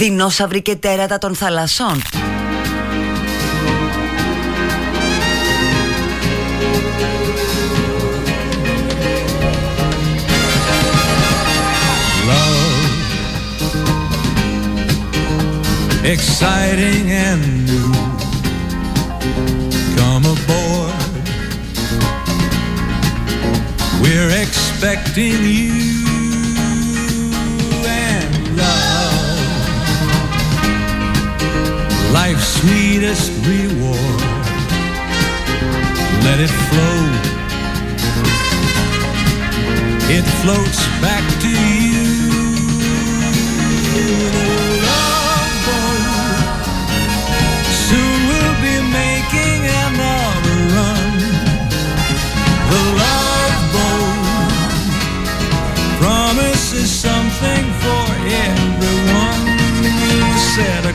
δεινόσαυροι και τέρατα των θαλασσών. exciting and new. Come aboard. We're expecting you Life's sweetest reward. Let it flow. It floats back to you. Love boat. Soon we'll be making another run. The love boat promises something for everyone. Set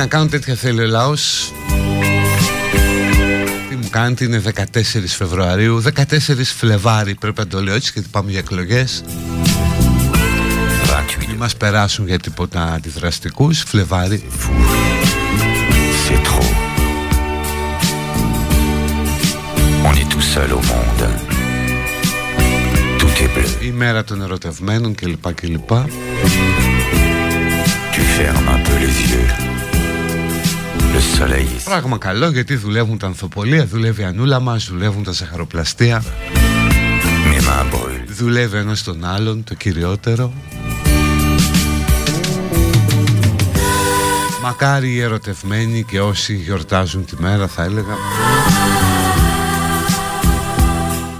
να κάνω τέτοια θέλει ο λαός Τι μου κάνετε είναι 14 Φεβρουαρίου 14 Φλεβάρι πρέπει να το λέω έτσι γιατί πάμε για εκλογές Μην μας περάσουν για τίποτα αντιδραστικούς Φλεβάρι C'est trop. On est tout seul au monde. Tout est bleu. Η μέρα των ερωτευμένων κλπ κλπ Tu fermes un peu les yeux. Le soleil est Πράγμα καλό γιατί δουλεύουν τα ανθοπολία Δουλεύει η Ανούλα μας, δουλεύουν τα ζαχαροπλαστεία. Mes mains brûlent. Δουλεύει ένας τον άλλον, το κυριότερο. Μακάρι οι ερωτευμένοι και όσοι γιορτάζουν τη μέρα θα έλεγα.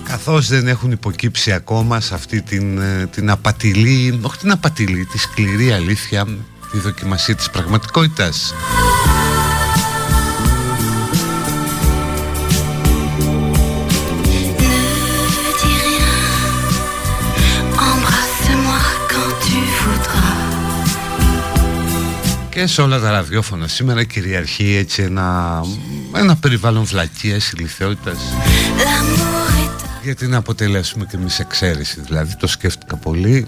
Καθώς δεν έχουν υποκύψει ακόμα σε αυτή την, ε, την απατηλή, όχι την απατηλή, τη σκληρή αλήθεια Τη δοκιμασία της πραγματικότητας Και σε όλα τα ραδιόφωνα σήμερα κυριαρχεί έτσι ένα, ένα περιβάλλον βλακίας, ηλικιότητας. L'amour est Γιατί να αποτελέσουμε και εμείς εξαίρεση Δηλαδή το σκέφτηκα πολύ.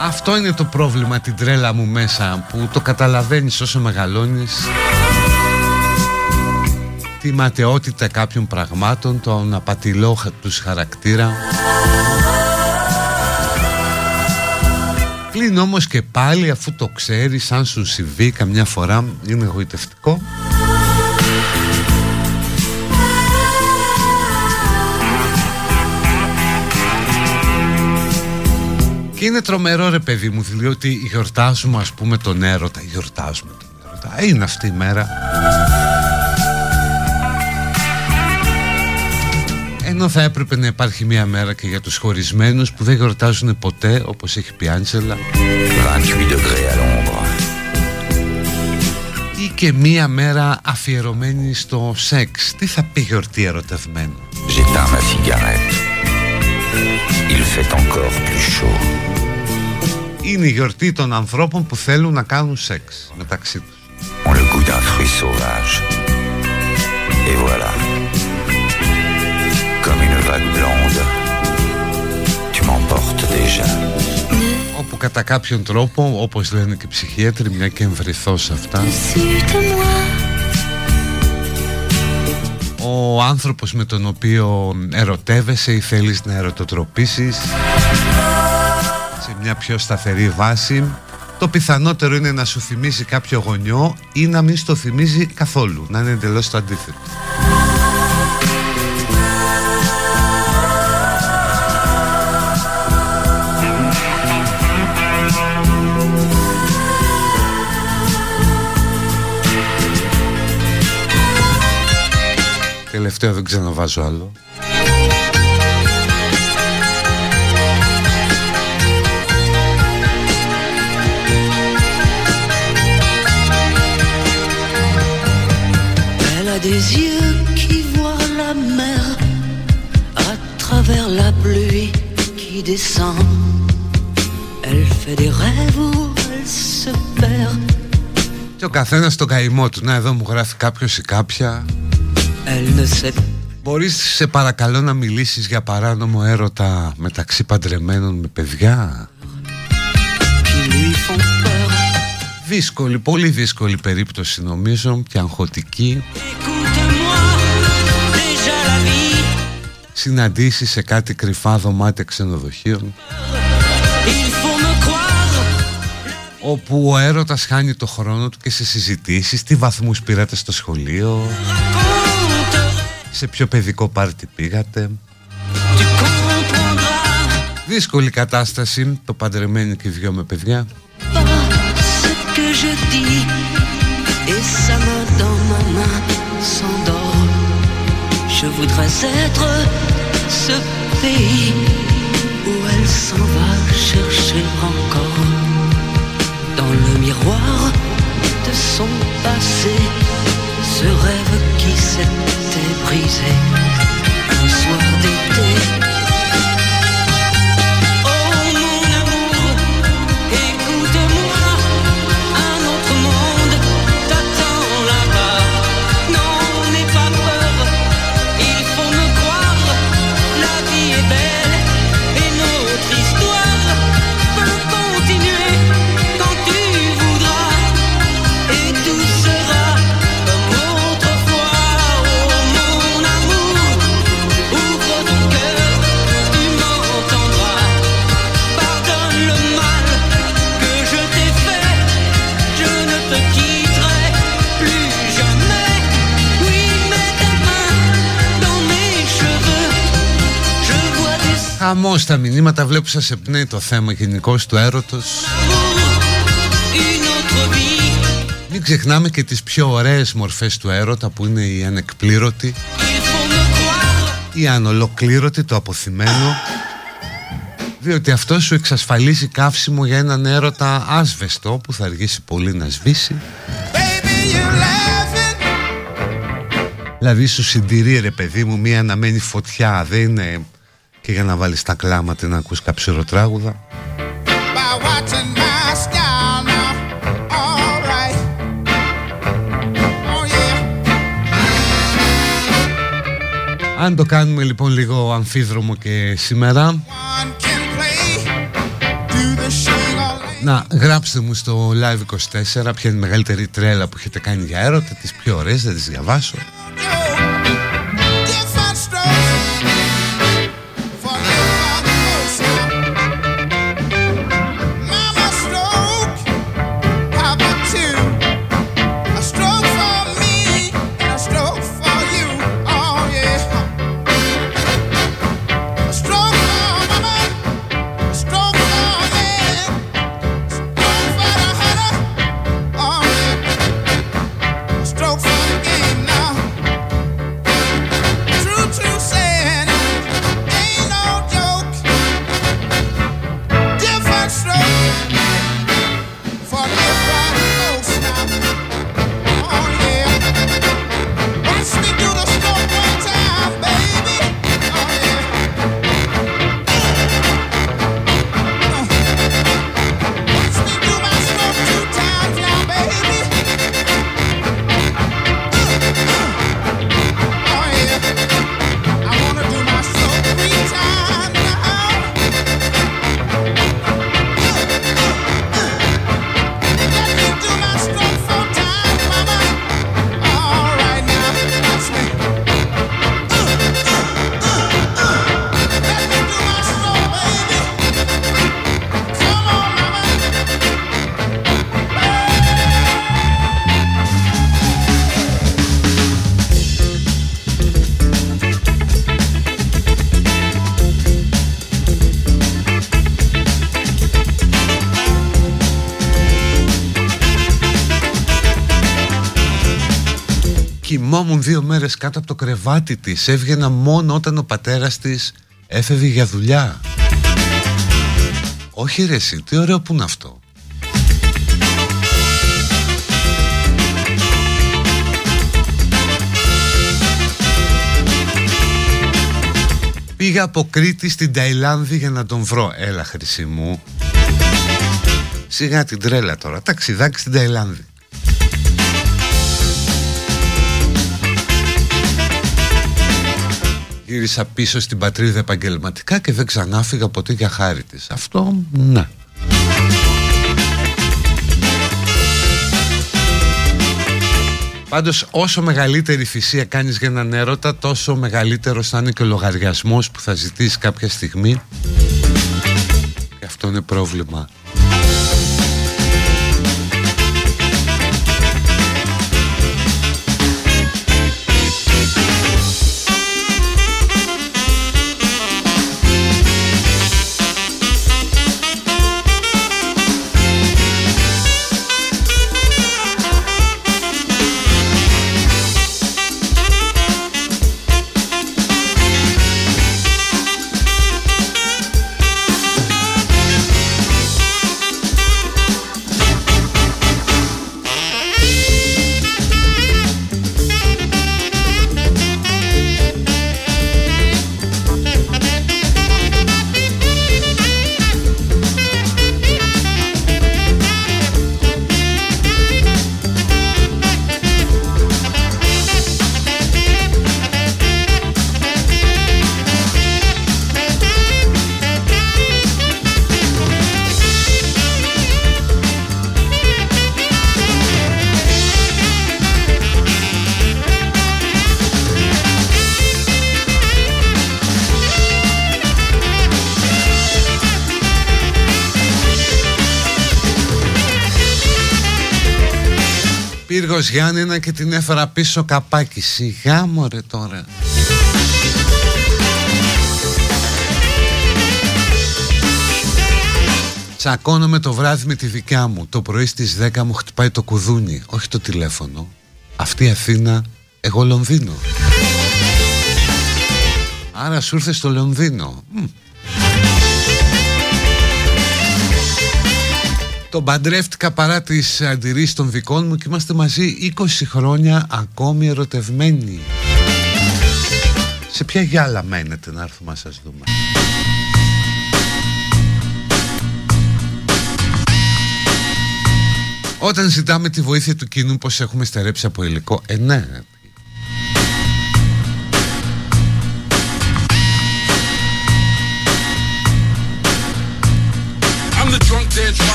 Αυτό είναι το πρόβλημα την τρέλα μου μέσα Που το καταλαβαίνεις όσο μεγαλώνεις. Τη ματαιότητα κάποιων πραγμάτων Τον απατηλό χα- τους χαρακτήρα Πλην όμως και πάλι αφού το ξέρεις αν σου συμβεί καμιά φορά είναι εγωιτευτικό. Και είναι τρομερό ρε παιδί μου διότι γιορτάζουμε ας πούμε τον έρωτα. Γιορτάζουμε τον έρωτα. Ε, Είναι αυτή η μέρα Ενώ θα έπρεπε να υπάρχει μια μέρα και για τους χωρισμένους που δεν γιορτάζουν ποτέ όπως έχει πει η Άντζελα 28 degrés à l'ombre. ή και μία μέρα αφιερωμένη στο σεξ. Τι θα πει γιορτή ερωτευμένο. J'éteins ma cigarette. Il fait encore plus chaud. Είναι η γιορτή των ανθρώπων που θέλουν να κάνουν σεξ μεταξύ τους. Ont le goût d'un fruit sauvage. Et voilà. Comme une vague blonde. Tu m'emportes déjà. Όπου κατά κάποιον τρόπο, όπως λένε και οι ψυχίατροι, μια και εμβριθώς σε αυτά, Au-dessus de moi, ο άνθρωπος με τον οποίο ερωτεύεσαι ή θέλεις να ερωτοτροπήσεις σε μια πιο σταθερή βάση, το πιθανότερο είναι να σου θυμίσει κάποιο γονιό ή να μην στο θυμίζει καθόλου, να είναι εντελώς το αντίθετο. Τελευταίο δεν ξαναβάζω άλλο. Elle a des yeux qui voient la mer à travers la pluie qui descend. Elle fait des rêves où elle se perd. Και ο καθένας τον καημό του. Να εδώ μου γράφει κάποιος ή κάποια. Elle ne sait Μπορείς σε παρακαλώ να μιλήσεις για παράνομο έρωτα μεταξύ παντρεμένων με παιδιά; qui lui font peur. Δύσκολη, πολύ δύσκολη περίπτωση νομίζω και αγχωτική. Écoute-moi, déjà la vie, Συναντήσεις σε κάτι κρυφά δωμάτια ξενοδοχείων il faut me croire. όπου ο έρωτας χάνει το χρόνο του και σε συζητήσεις τι βαθμούς πήρατε στο σχολείο Raconte, σε ποιο παιδικό πάρτι πήγατε tu comprendras Δύσκολη κατάσταση το παντρεμένοι και οι δυο με παιδιά pas ce que je dis. Et ça me dans ma main s'endort. Je voudrais être ce pays où elle s'en va chercher encore. Dans le miroir de son passé, ce rêve qui s'était brisé des Χαμός τα μηνύματα βλέπω σας εμπνέει το θέμα γενικώς του έρωτος amours, une autre vie. Μην ξεχνάμε και τις πιο ωραίες μορφές του έρωτα που είναι η ανεκπλήρωτη Il faut me croire, η ανολοκλήρωτη, το αποθυμένο διότι αυτό σου εξασφαλίζει καύσιμο για έναν έρωτα άσβεστο που θα αργήσει πολύ να σβήσει Baby, you laughing. Δηλαδή σου συντηρεί ρε παιδί μου μία αναμένη φωτιά Δεν είναι και για να βάλεις τα κλάματα να ακούς καψιροτράγουδα by watching my style now. All right. Oh yeah. Αν το κάνουμε λοιπόν λίγο αμφίδρομο και σήμερα One can play. Do the shake all Να γράψτε μου στο live24 ποια είναι η μεγαλύτερη τρέλα που έχετε κάνει για έρωτα Τις πιο ωραίες δεν τις διαβάσω Κοιμόμουν δύο μέρες κάτω από το κρεβάτι της. Έβγαινα μόνο όταν ο πατέρας της έφευγε για δουλειά. Όχι ρε εσύ, τι ωραίο που είναι αυτό. Πήγα από Κρήτη στην Ταϊλάνδη για να τον βρω. Έλα χρυσή μου. Σιγά την τρέλα τώρα. Ταξιδάκι στην Ταϊλάνδη Γύρισα πίσω στην πατρίδα επαγγελματικά και δεν ξανάφυγα ποτέ για χάρη της. Αυτό, ναι. Πάντως όσο μεγαλύτερη θυσία κάνεις για έναν έρωτα Τόσο μεγαλύτερος θα είναι και ο λογαριασμός που θα ζητήσει κάποια στιγμή. Και αυτό είναι πρόβλημα Γιάννη Γιάννηνα και την έφερα πίσω καπάκι. Σιγά μωρέ τώρα. Τσακώνομαι το βράδυ με τη δικιά μου. Το πρωί στις 10 μου χτυπάει το κουδούνι. Όχι το τηλέφωνο. Αυτή Αθήνα, εγώ Λονδίνο. Άρα σου ήρθε στο Λονδίνο Το παντρεύτηκα παρά τις αντιρρήσεις των δικών μου και είμαστε μαζί 20 χρόνια ακόμη ερωτευμένοι. Σε ποια γυάλα μένετε να έρθουμε να σας δούμε. Όταν ζητάμε τη βοήθεια του κοινού πως έχουμε στερέψει από υλικό, ε ναι,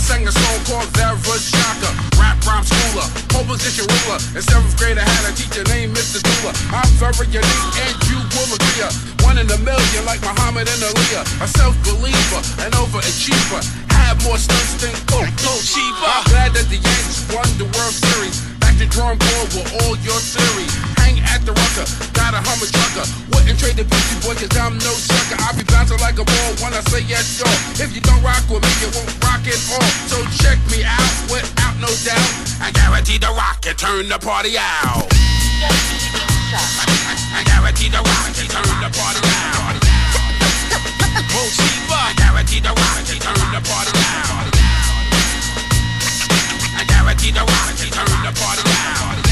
Never sang a song called was Shaka. Rap rhyme schooler, pole position ruler. In seventh grade, I had a teacher named Mr. Dula. I'm very unique, and you will agree. One in a million, like Muhammad and Aaliyah. A self-believer, an overachiever. Had more stunts than Coke, Coke, I'm glad that the Yankees won the World Series. Back to drawing board with all your theories at the rucker. Got a Hummer trucker. Wouldn't trade the Beastie Boy cause I'm no sucker. I be bouncing like a ball when I say yes, sir. If you don't rock with me, you won't rock it all. So check me out without no doubt. I guarantee the rock and turn the party out. I guarantee the rock and turn the party out. I guarantee the rock and turn the party out. I guarantee the rock and turn the party out.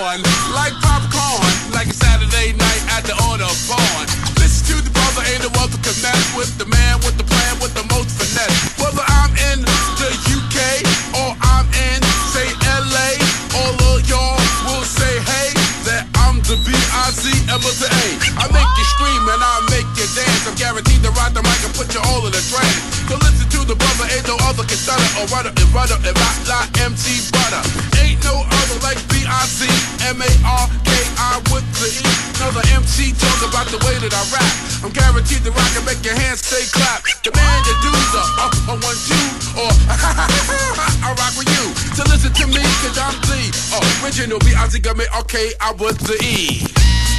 On like popcorn, like a Saturday night at the Autobahn. Listen to the brother, ain't no other can mess with the man with the plan with the most finesse. Whether I'm in the UK or I'm in, say LA, all of y'all will say hey that I'm the B-I-Z-M of the A. I make you scream and I make you dance. I'm guaranteed to ride the mic and put you all in a trance. No other can stutter or rudder and rudder and rock like MC Butter. Ain't no other like B-I-C-M-A-R-K-I with the E. Another MC talk about the way that I rap. I'm guaranteed to rock and make your hands stay clap. Demand your dudes up, uh, up on one, two, or I rock with you. So listen to me, cause I'm the uh, original B-I-C-M-A-R-K-I with the E.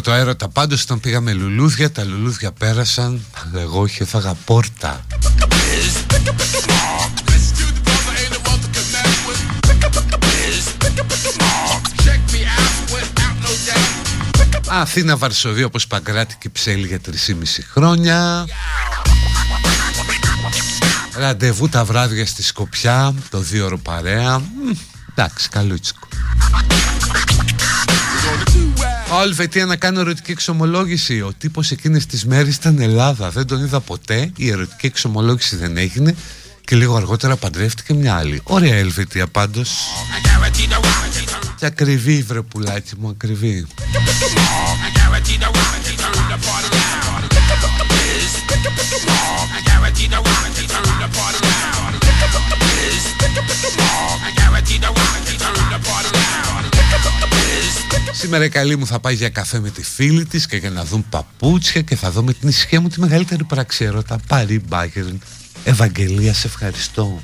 το έρωτα. Πάντως όταν πήγαμε λουλούδια Τα λουλούδια πέρασαν. Εγώ είχε φάγα πόρτα. Αθήνα Βαρσοβία όπως Παγκράτη Ψέλη για 3,5 χρόνια. Ραντεβού τα βράδια στη Σκοπιά Το δύο ώρο παρέα. Εντάξει καλούτσικο Ελβετία να κάνει ερωτική εξομολόγηση. Ο τύπος εκείνες τις μέρες ήταν Ελλάδα. Δεν τον είδα ποτέ. Η ερωτική εξομολόγηση δεν έγινε. Και λίγο αργότερα παντρεύτηκε μια άλλη. Ωραία Ελβετία πάντως. Και ακριβή βρε πουλάκι μου, ακριβή. Σήμερα η καλή μου θα πάει για καφέ με τη φίλη της και για να δουν παπούτσια και θα δω με την ισχύ μου τη μεγαλύτερη πραξιερότητα. Πάρη Μπάγκερν. Ευαγγελία, σε ευχαριστώ.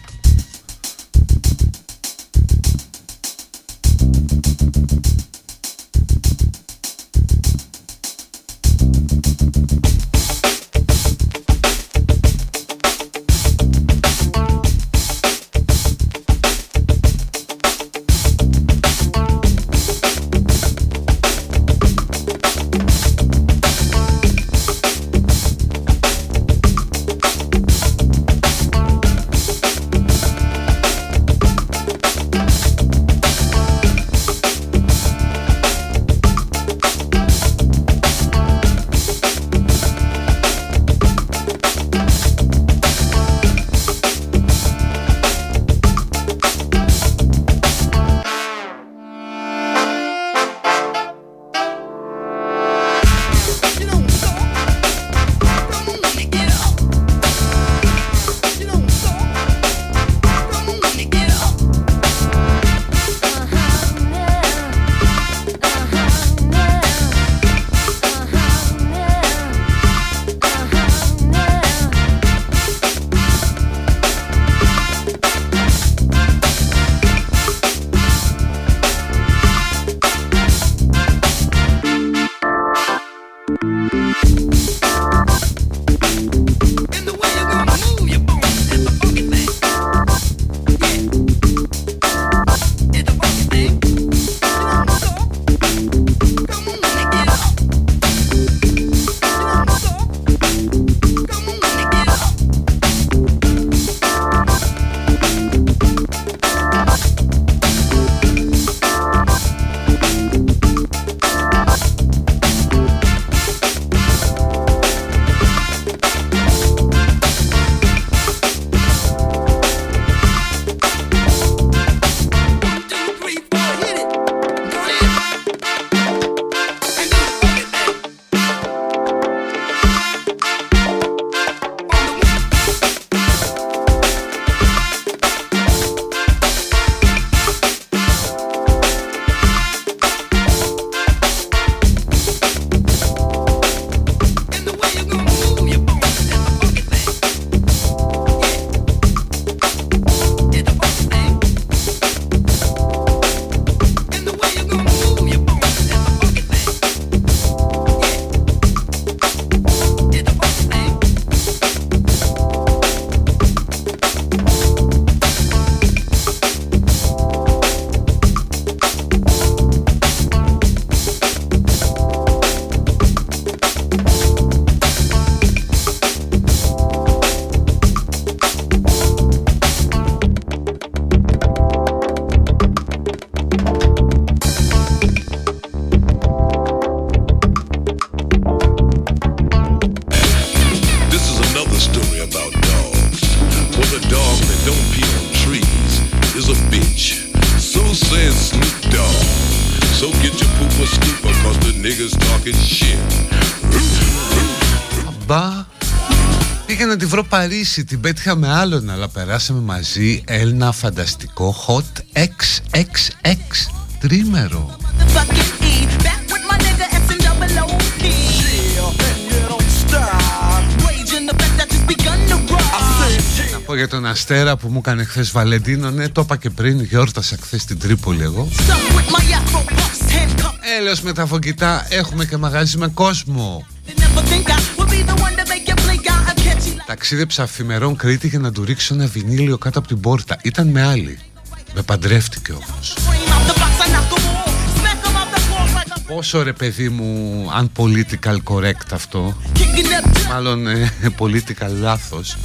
Βρω Παρίσι, την πέτυχα με άλλον, αλλά περάσαμε μαζί ένα φανταστικό hot XXX τρίμερο. Να πω για τον Αστέρα που μου έκανε χθες Βαλεντίνο, ναι, το είπα και πριν, γιόρτασα χθες στην Τρίπολη εγώ. Έλεος με τα φωκητά, έχουμε και μαγαζί με κόσμο. Ταξίδεψα αφημερών Κρήτη για να του ρίξω ένα βινίλιο κάτω από την πόρτα. Ήταν με άλλη. Με παντρεύτηκε όμως. Πόσο ρε παιδί μου, αν political correct αυτό Μάλλον ε, political λάθος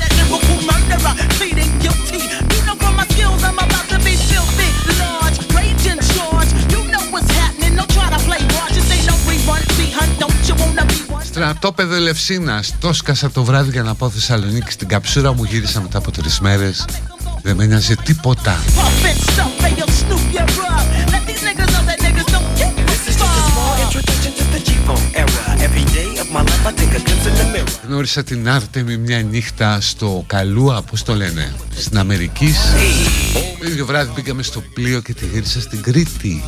Στρατόπεδο Ελευσίνας Το σκάσα το βράδυ για να πάω Θεσσαλονίκη Στην καψούρα μου γύρισα μετά από τρεις μέρες Δεν με νοιάζει τίποτα Γνώρισα την Άρτεμι μια νύχτα στο Καλούα, πώς το λένε, στην Αμερική. Το ίδιο βράδυ πήγαμε στο πλοίο και τη γύρισα στην Κρήτη.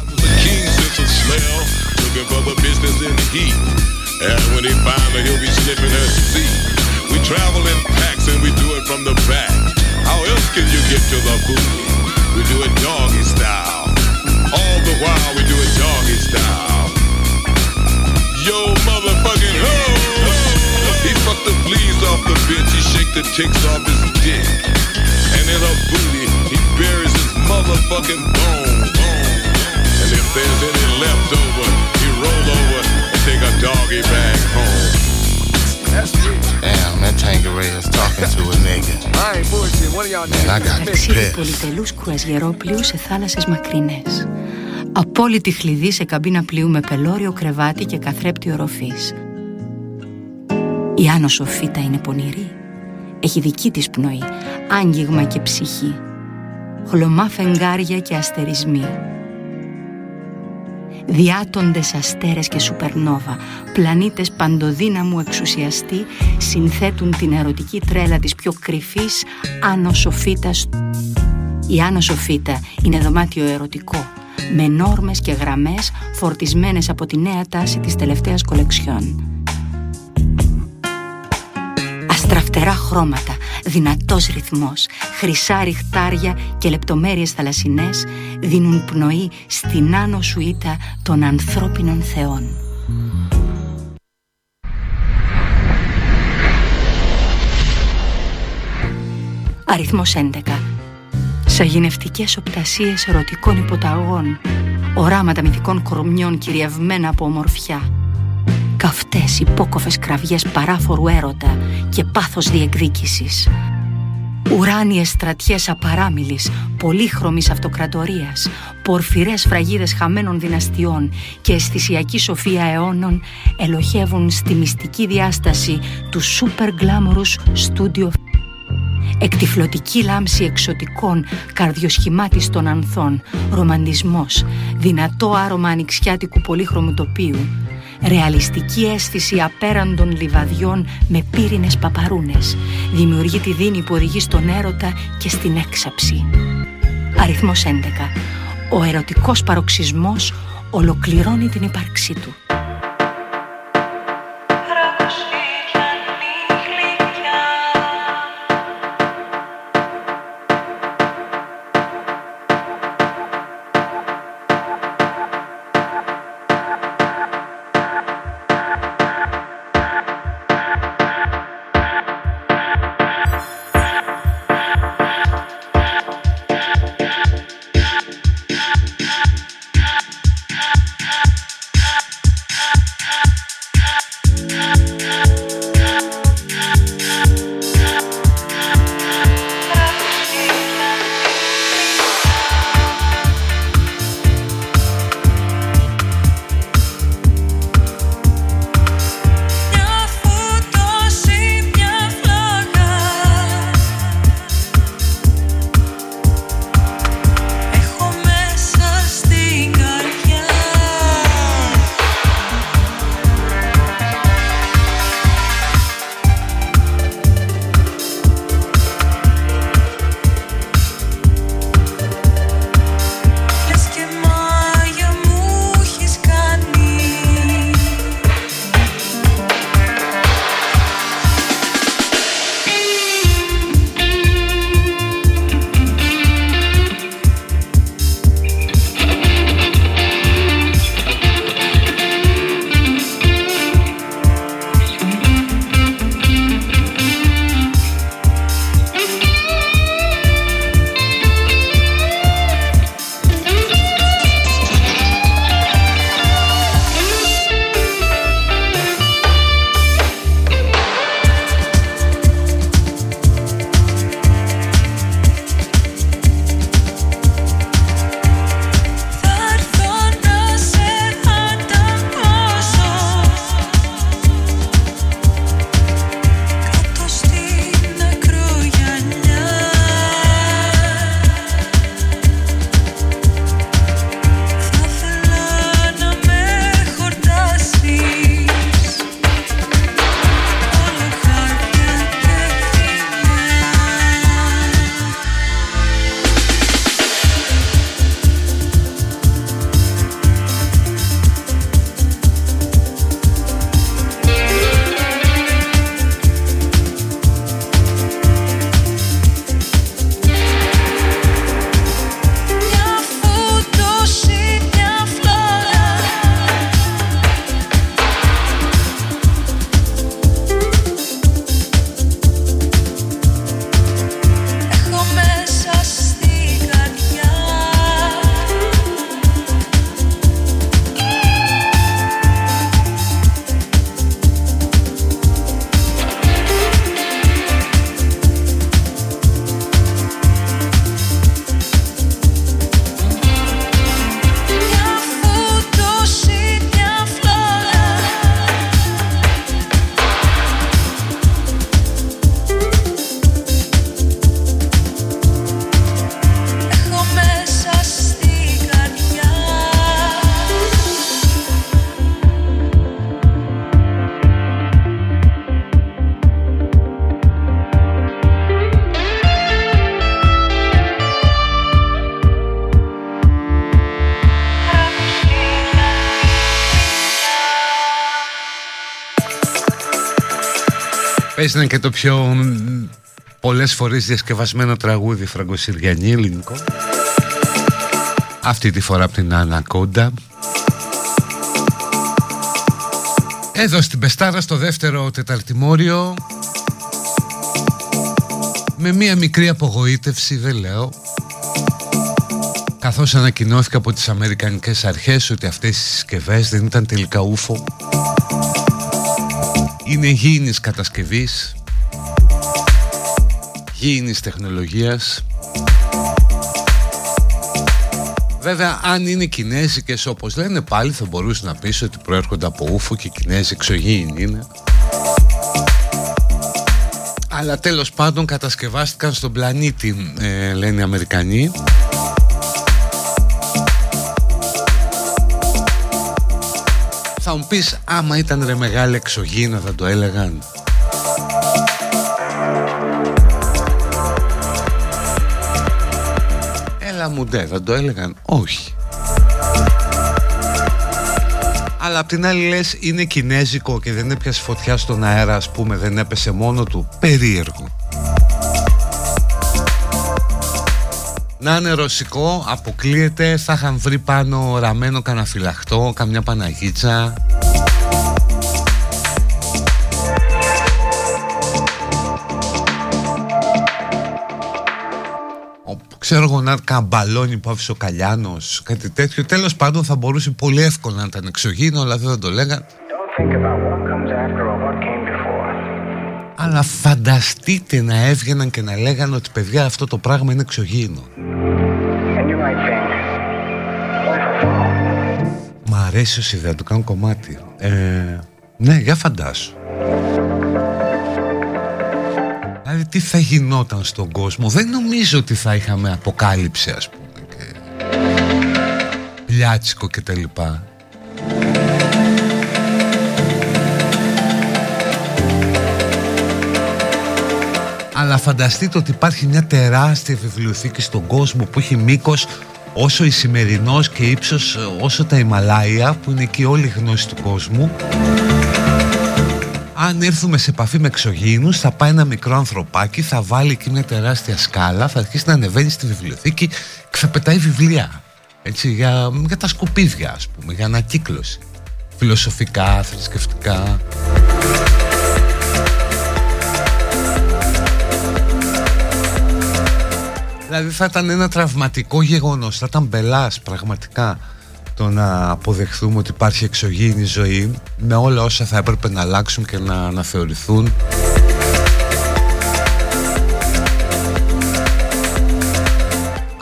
And when he find her, he'll be sniffing her seat. We travel in packs and we do it from the back. How else can you get to the booty? We do it doggy style. All the while we do it doggy style. Yo, motherfucking ho! He fucked the fleas off the bitch, he shake the ticks off his dick. And in her booty, he buries his motherfucking bone. And if there's any left over, he roll over take a doggy bag home. Damn, that Tangeray is talking to a nigga. I ain't bullshit. One of y'all Man, I got Ταξίδι πολυτελούς κρουαζιερόπλοιου σε θάλασσες μακρινές. Απόλυτη χλειδί σε καμπίνα πλοίου με πελώριο κρεβάτι και καθρέπτη οροφής. Η Άνω Σοφίτα είναι πονηρή. Έχει δική της πνοή, άγγιγμα και ψυχή. Χλωμά φεγγάρια και αστερισμοί. Διάτοντες αστέρες και σουπερνόβα, πλανήτες παντοδύναμου εξουσιαστή, συνθέτουν την ερωτική τρέλα της πιο κρυφής Άνω Σοφίτας. Η Άνω Σοφίτα είναι δωμάτιο ερωτικό, με νόρμες και γραμμές φορτισμένες από τη νέα τάση της τελευταίας κολεξιών. Αστραφτερά χρώματα, δυνατός ρυθμός, χρυσά ριχτάρια και λεπτομέρειες θαλασσινές δίνουν πνοή στην άνω σουίτα των ανθρώπινων θεών. Αριθμός 11 Σαγηνευτικές οπτασίες ερωτικών υποταγών Οράματα μυθικών κορμιών κυριευμένα από ομορφιά Καυτές υπόκοφες κραυγές παράφορου έρωτα και πάθος διεκδίκησης. Ουράνιες στρατιές απαράμιλης, πολύχρωμης αυτοκρατορίας, πορφυρές φραγίδες χαμένων δυναστιών και αισθησιακή σοφία αιώνων ελοχεύουν στη μυστική διάσταση του super glamorous studio Εκτιφλωτική λάμψη εξωτικών, καρδιοσχημάτιστων ανθών, ρομαντισμός, δυνατό άρωμα ανοιξιάτικου πολύχρωμου τοπίου, ρεαλιστική αίσθηση απέραντων λιβαδιών με πύρινες παπαρούνες, δημιουργεί τη δίνη που οδηγεί στον έρωτα και στην έξαψη. Αριθμός 11. Ο ερωτικός παροξισμός ολοκληρώνει την ύπαρξή του. Παίζει και το πιο πολλές φορές διασκευασμένο τραγούδι. Φραγκοσυριανή ελληνικό. Αυτή τη φορά από την Ανακόντα. Εδώ στην Πεστάρα στο δεύτερο τεταρτημόριο. Με μία μικρή απογοήτευση δεν λέω. Καθώς ανακοινώθηκε από τις Αμερικανικές αρχές ότι αυτές οι συσκευές δεν ήταν τελικά ούφο είναι γήινης κατασκευής γήινης τεχνολογίας. Βέβαια αν είναι κινέζικες όπως λένε πάλι θα μπορούσε να πεις ότι προέρχονται από ούφο και κινέζοι εξωγήινοι είναι. Αλλά τέλος πάντων κατασκευάστηκαν στον πλανήτη ε, λένε οι Αμερικανοί Θα μου πεις άμα ήταν ρε μεγάλη εξωγήινα θα το έλεγαν. Έλα μου ντε, θα το έλεγαν. Όχι. Αλλά απ' την άλλη λες είναι κινέζικο και δεν έπιασε φωτιά στον αέρα ας πούμε δεν έπεσε μόνο του. Περίεργο Να είναι ρωσικό, αποκλείεται, θα είχαν βρει πάνω ραμμένο κανένα φυλαχτό, καμιά παναγίτσα. Ξέρω εγώ να καμπαλόνι που άφησε ο Καλιάνος κάτι τέτοιο. Τέλος πάντων θα μπορούσε πολύ εύκολα να ήταν εξωγήινο αλλά δεν θα το λέγαν αλλά φανταστείτε να έβγαιναν και να λέγανε ότι παιδιά αυτό το πράγμα είναι εξωγήινο. Μ' αρέσει ως ιδέα, το κάνω κομμάτι. Ε, Ναι, για φαντάσου. Δηλαδή τι θα γινόταν στον κόσμο; Δεν νομίζω ότι θα είχαμε αποκάλυψη ας πούμε και Πλιάτσικο και τα λοιπά Αλλά φανταστείτε ότι υπάρχει μια τεράστια βιβλιοθήκη στον κόσμο που έχει μήκος όσο η σημερινός και ύψος όσο τα Ιμαλάια που είναι εκεί όλη η γνώση του κόσμου. Αν έρθουμε σε επαφή με εξωγήινους θα πάει ένα μικρό ανθρωπάκι θα βάλει εκεί μια τεράστια σκάλα θα αρχίσει να ανεβαίνει στη βιβλιοθήκη και θα πετάει βιβλία. Έτσι, για, για τα σκουπίδια ας πούμε για ανακύκλωση. Φιλοσοφικά, θρησκευτικά Δηλαδή θα ήταν ένα τραυματικό γεγονός, θα ήταν μπελάς πραγματικά το να αποδεχθούμε ότι υπάρχει εξωγήινη ζωή με όλα όσα θα έπρεπε να αλλάξουν και να αναθεωρηθούν.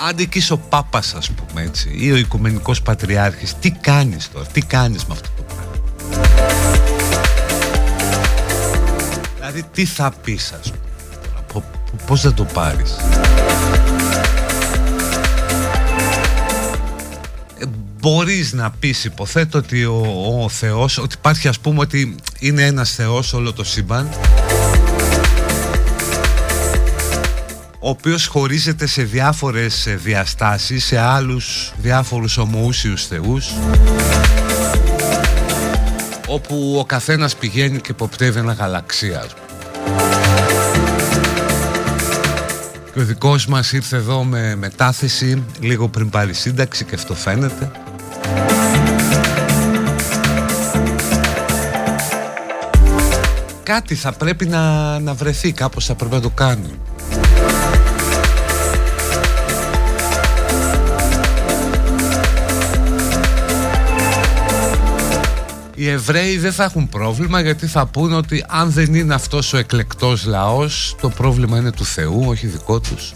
Άντε και ο Πάπας ας πούμε έτσι ή ο Οικουμενικός Πατριάρχης. Τι κάνεις τώρα, τι κάνεις με αυτό το πράγμα; Δηλαδή τι θα πεις ας πούμε Πώς θα το πάρεις; Μπορείς να πεις υποθέτω ότι ο, ο Θεός ότι υπάρχει ας πούμε ότι είναι ένας Θεός όλο το σύμπαν ο οποίος χωρίζεται σε διάφορες διαστάσεις σε άλλους διάφορους ομοούσιους θεούς όπου ο καθένας πηγαίνει και υποπτεύει ένα γαλαξία και ο δικός μας ήρθε εδώ με μετάθεση λίγο πριν πάρει σύνταξη και αυτό φαίνεται Κάτι θα πρέπει να, να βρεθεί, κάπως θα πρέπει να το κάνει. Οι Εβραίοι δεν θα έχουν πρόβλημα γιατί θα πούνε ότι αν δεν είναι αυτός ο εκλεκτός λαός το πρόβλημα είναι του Θεού, όχι δικό τους.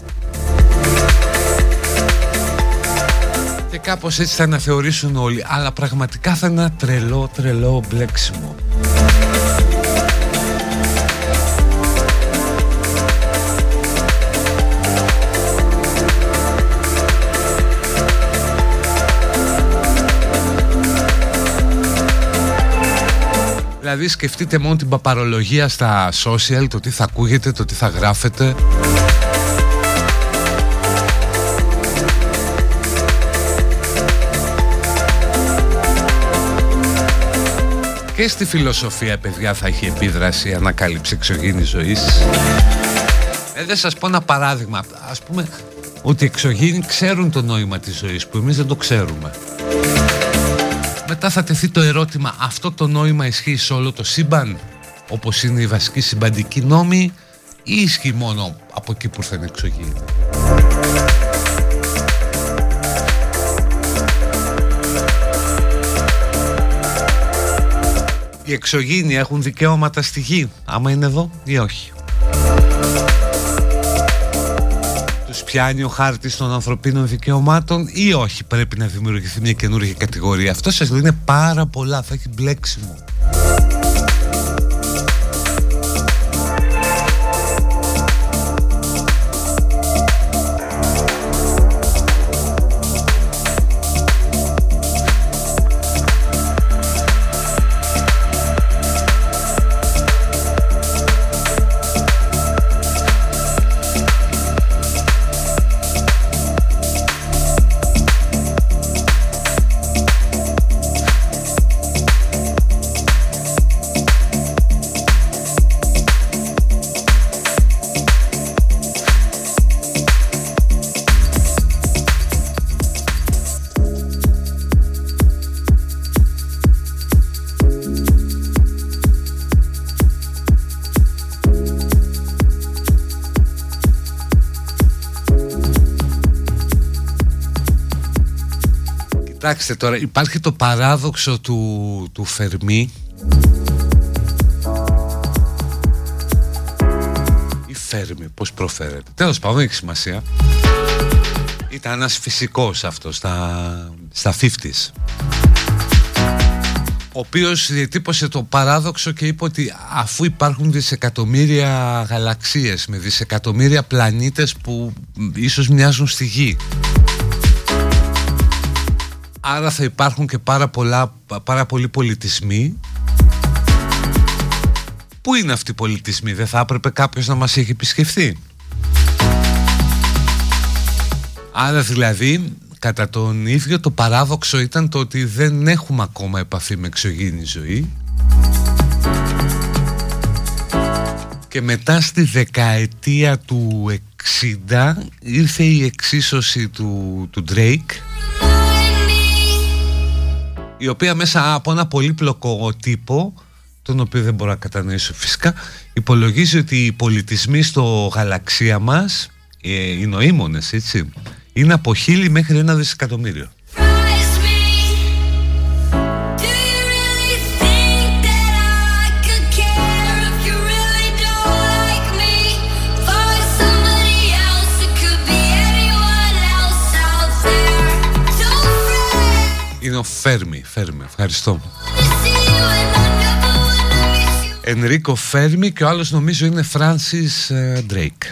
Και κάπως έτσι θα αναθεωρήσουν όλοι Αλλά πραγματικά θα είναι ένα τρελό τρελό μπλέξιμο Δηλαδή σκεφτείτε μόνο την παπαρολογία στα social Το τι θα ακούγεται, το τι θα γράφετε. Και στη φιλοσοφία παιδιά θα έχει επίδραση η ανακάλυψη εξωγήινης ζωής. Ε, δεν σας πω ένα παράδειγμα. Ας πούμε ότι οι εξωγήινοι ξέρουν το νόημα της ζωής που εμείς δεν το ξέρουμε μετά θα τεθεί το ερώτημα αυτό το νόημα ισχύει σε όλο το σύμπαν όπως είναι η βασική συμπαντική νόμη ή ισχύει μόνο από εκεί που ήρθαν εξωγήινοι; Οι εξωγήινοι έχουν δικαίωματα στη γη άμα είναι εδώ ή όχι; Πιάνει ο χάρτης των ανθρωπίνων δικαιωμάτων ή όχι πρέπει να δημιουργηθεί μια καινούργια κατηγορία. Αυτό σας λέει είναι πάρα πολλά, θα έχει μπλέξιμο Κοιτάξτε τώρα, υπάρχει το παράδοξο του, του Φερμή ή Φέρμη, πώς προφέρεται. Τέλος πάντων, δεν έχει σημασία. Ήταν ένας φυσικός αυτός στα, στα 50's ο οποίος διατύπωσε το παράδοξο και είπε ότι αφού υπάρχουν δισεκατομμύρια γαλαξίες με δισεκατομμύρια πλανήτες που ίσως μοιάζουν στη Γη Άρα θα υπάρχουν και πάρα, πολλά, πάρα πολλοί πολιτισμοί. Πού είναι αυτοί οι πολιτισμοί, δεν θα έπρεπε κάποιος να μας έχει επισκεφθεί; Άρα δηλαδή κατά τον ίδιο το παράδοξο ήταν το ότι δεν έχουμε ακόμα επαφή με εξωγήινη ζωή. Και μετά στη δεκαετία του 60 ήρθε η εξίσωση του, του Drake η οποία μέσα από ένα πολύπλοκο τύπο τον οποίο δεν μπορώ να κατανοήσω φυσικά υπολογίζει ότι οι πολιτισμοί στο γαλαξία μας ε, οι νοήμονες έτσι είναι από χίλι μέχρι ένα δισεκατομμύριο ο Φέρμι, Φέρμι, ευχαριστώ. Ενρίκο Φέρμι και ο άλλος νομίζω είναι Φράνσις Ντρέικ.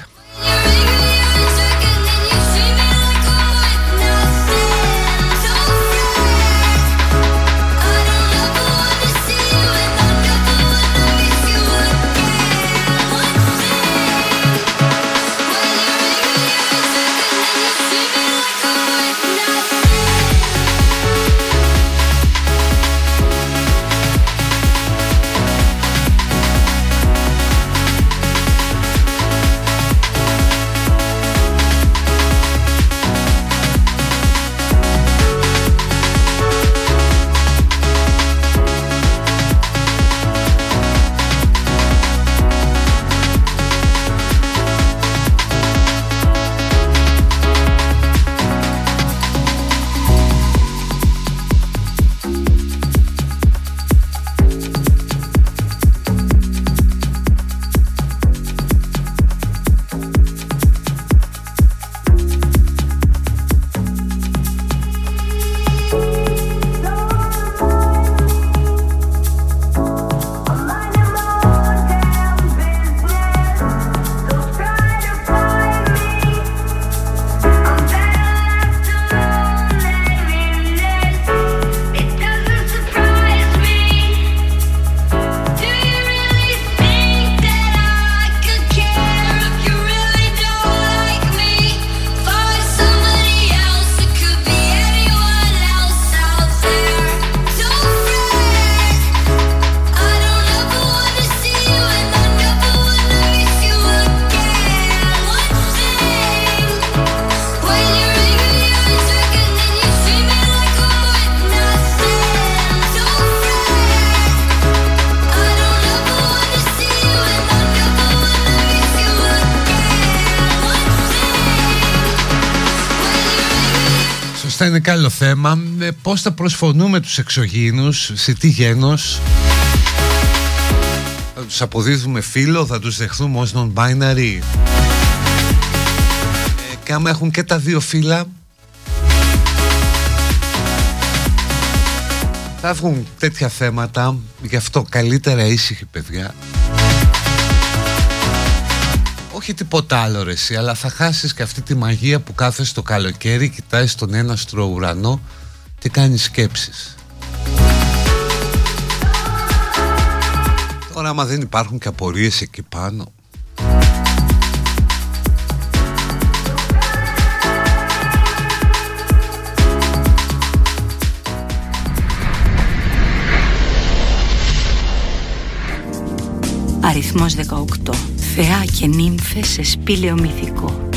Είναι και άλλο θέμα. Ε, πώς θα προσφωνούμε τους εξωγήινους, σε τι γένος; Θα τους αποδίδουμε φίλο, θα τους δεχθούμε ως non-binary; Ε, και άμα έχουν και τα δύο φύλλα, θα βγουν τέτοια θέματα. Γι' αυτό καλύτερα ήσυχοι παιδιά. Όχι τίποτα άλλο ρε εσύ, αλλά θα χάσεις και αυτή τη μαγεία που κάθεσαι το καλοκαίρι, κοιτάς τον ένα ουρανό και κάνεις σκέψεις. Τώρα άμα δεν υπάρχουν και απορίες εκεί πάνω Αριθμός 18 Θεά και νύμφες σε σπήλαιο μυθικό.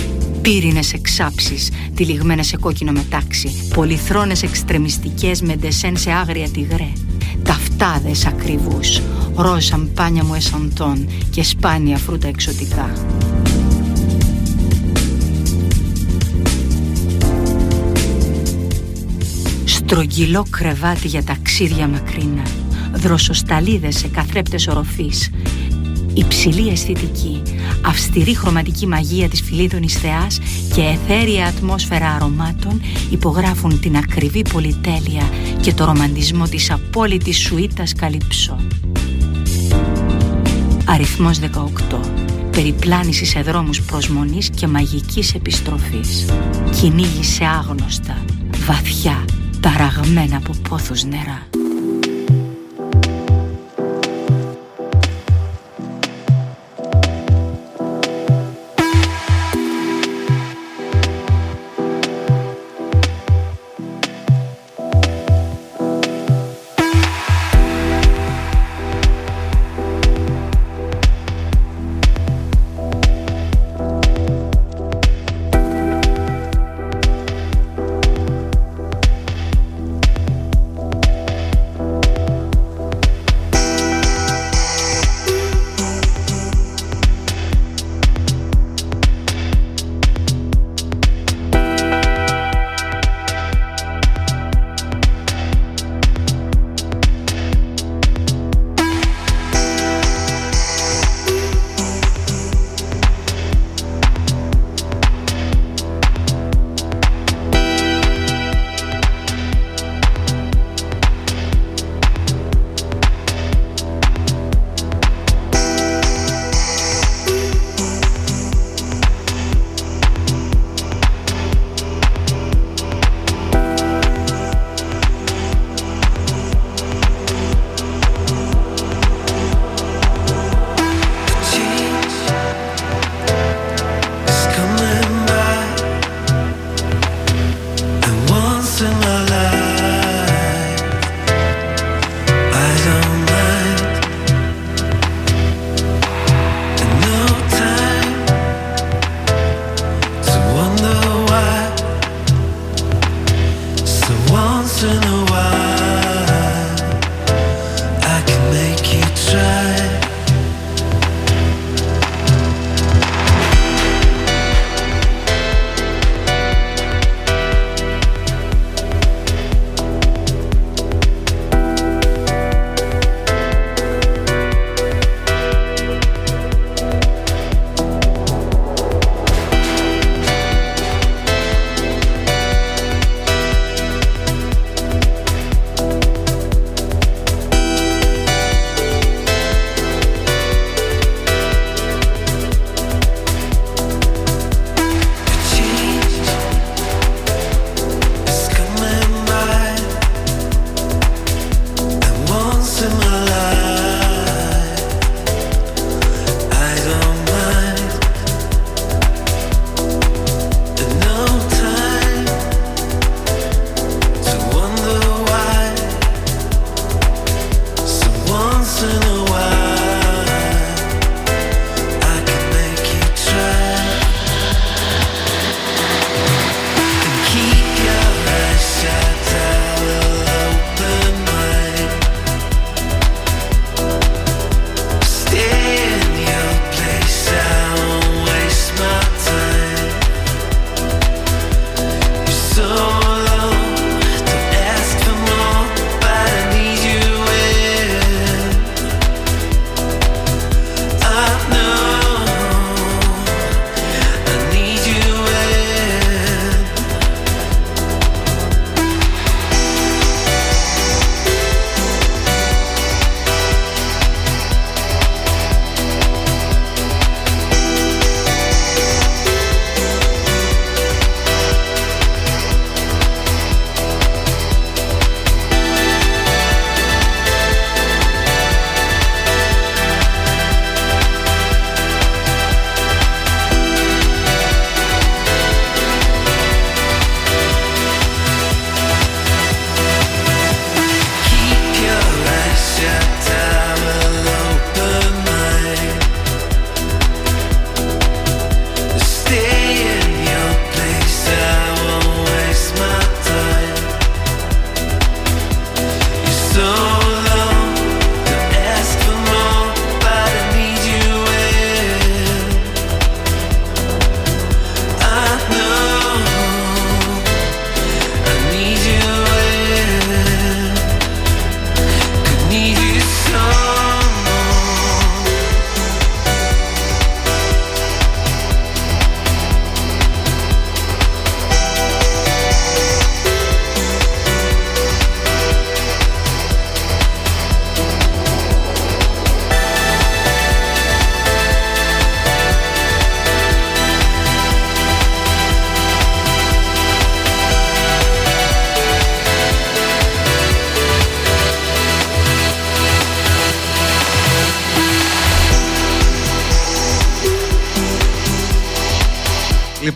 Πύρινες εξάψεις, τυλιγμένες σε κόκκινο μετάξι Πολυθρόνες εξτρεμιστικές με ντεσέν σε άγρια τυγρέ. Ταυτάδες ακριβούς, ροζ σαμπάνια μου εσαντών Και σπάνια φρούτα εξωτικά. Στρογγυλό κρεβάτι για ταξίδια μακρινά Δροσοσταλίδες σε καθρέπτες οροφής υψηλή αισθητική, αυστηρή χρωματική μαγεία της φιλίδωνης θεάς και εθέρια ατμόσφαιρα αρωμάτων υπογράφουν την ακριβή πολυτέλεια και το ρομαντισμό της απόλυτης σουίτας καλύψω. Αριθμός 18. Περιπλάνηση σε δρόμους προσμονής και μαγικής επιστροφής. Κυνήγη σε άγνωστα, βαθιά, ταραγμένα από πόθους νερά.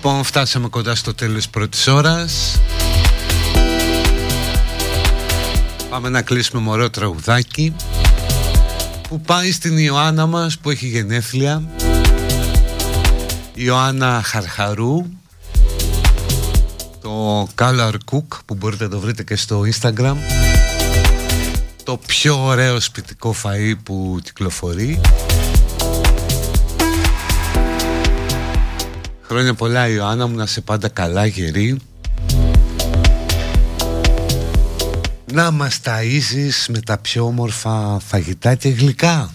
Λοιπόν, φτάσαμε κοντά στο τέλος πρώτης ώρας. Πάμε να κλείσουμε μωρό τραγουδάκι που πάει στην Ιωάννα μας που έχει γενέθλια. Ιωάννα Χαρχαρού. Το Color Cook που μπορείτε να το βρείτε και στο Instagram. Το πιο ωραίο σπιτικό φαΐ που κυκλοφορεί Χρόνια πολλά Ιωάννα μου να σε πάντα καλά γερή. Να μας ταΐζεις με τα πιο όμορφα φαγητά και γλυκά.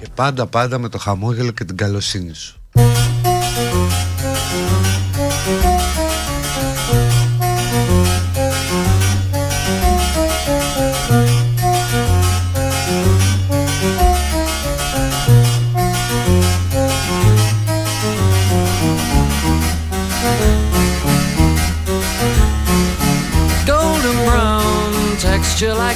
Και πάντα πάντα με το χαμόγελο και την καλοσύνη σου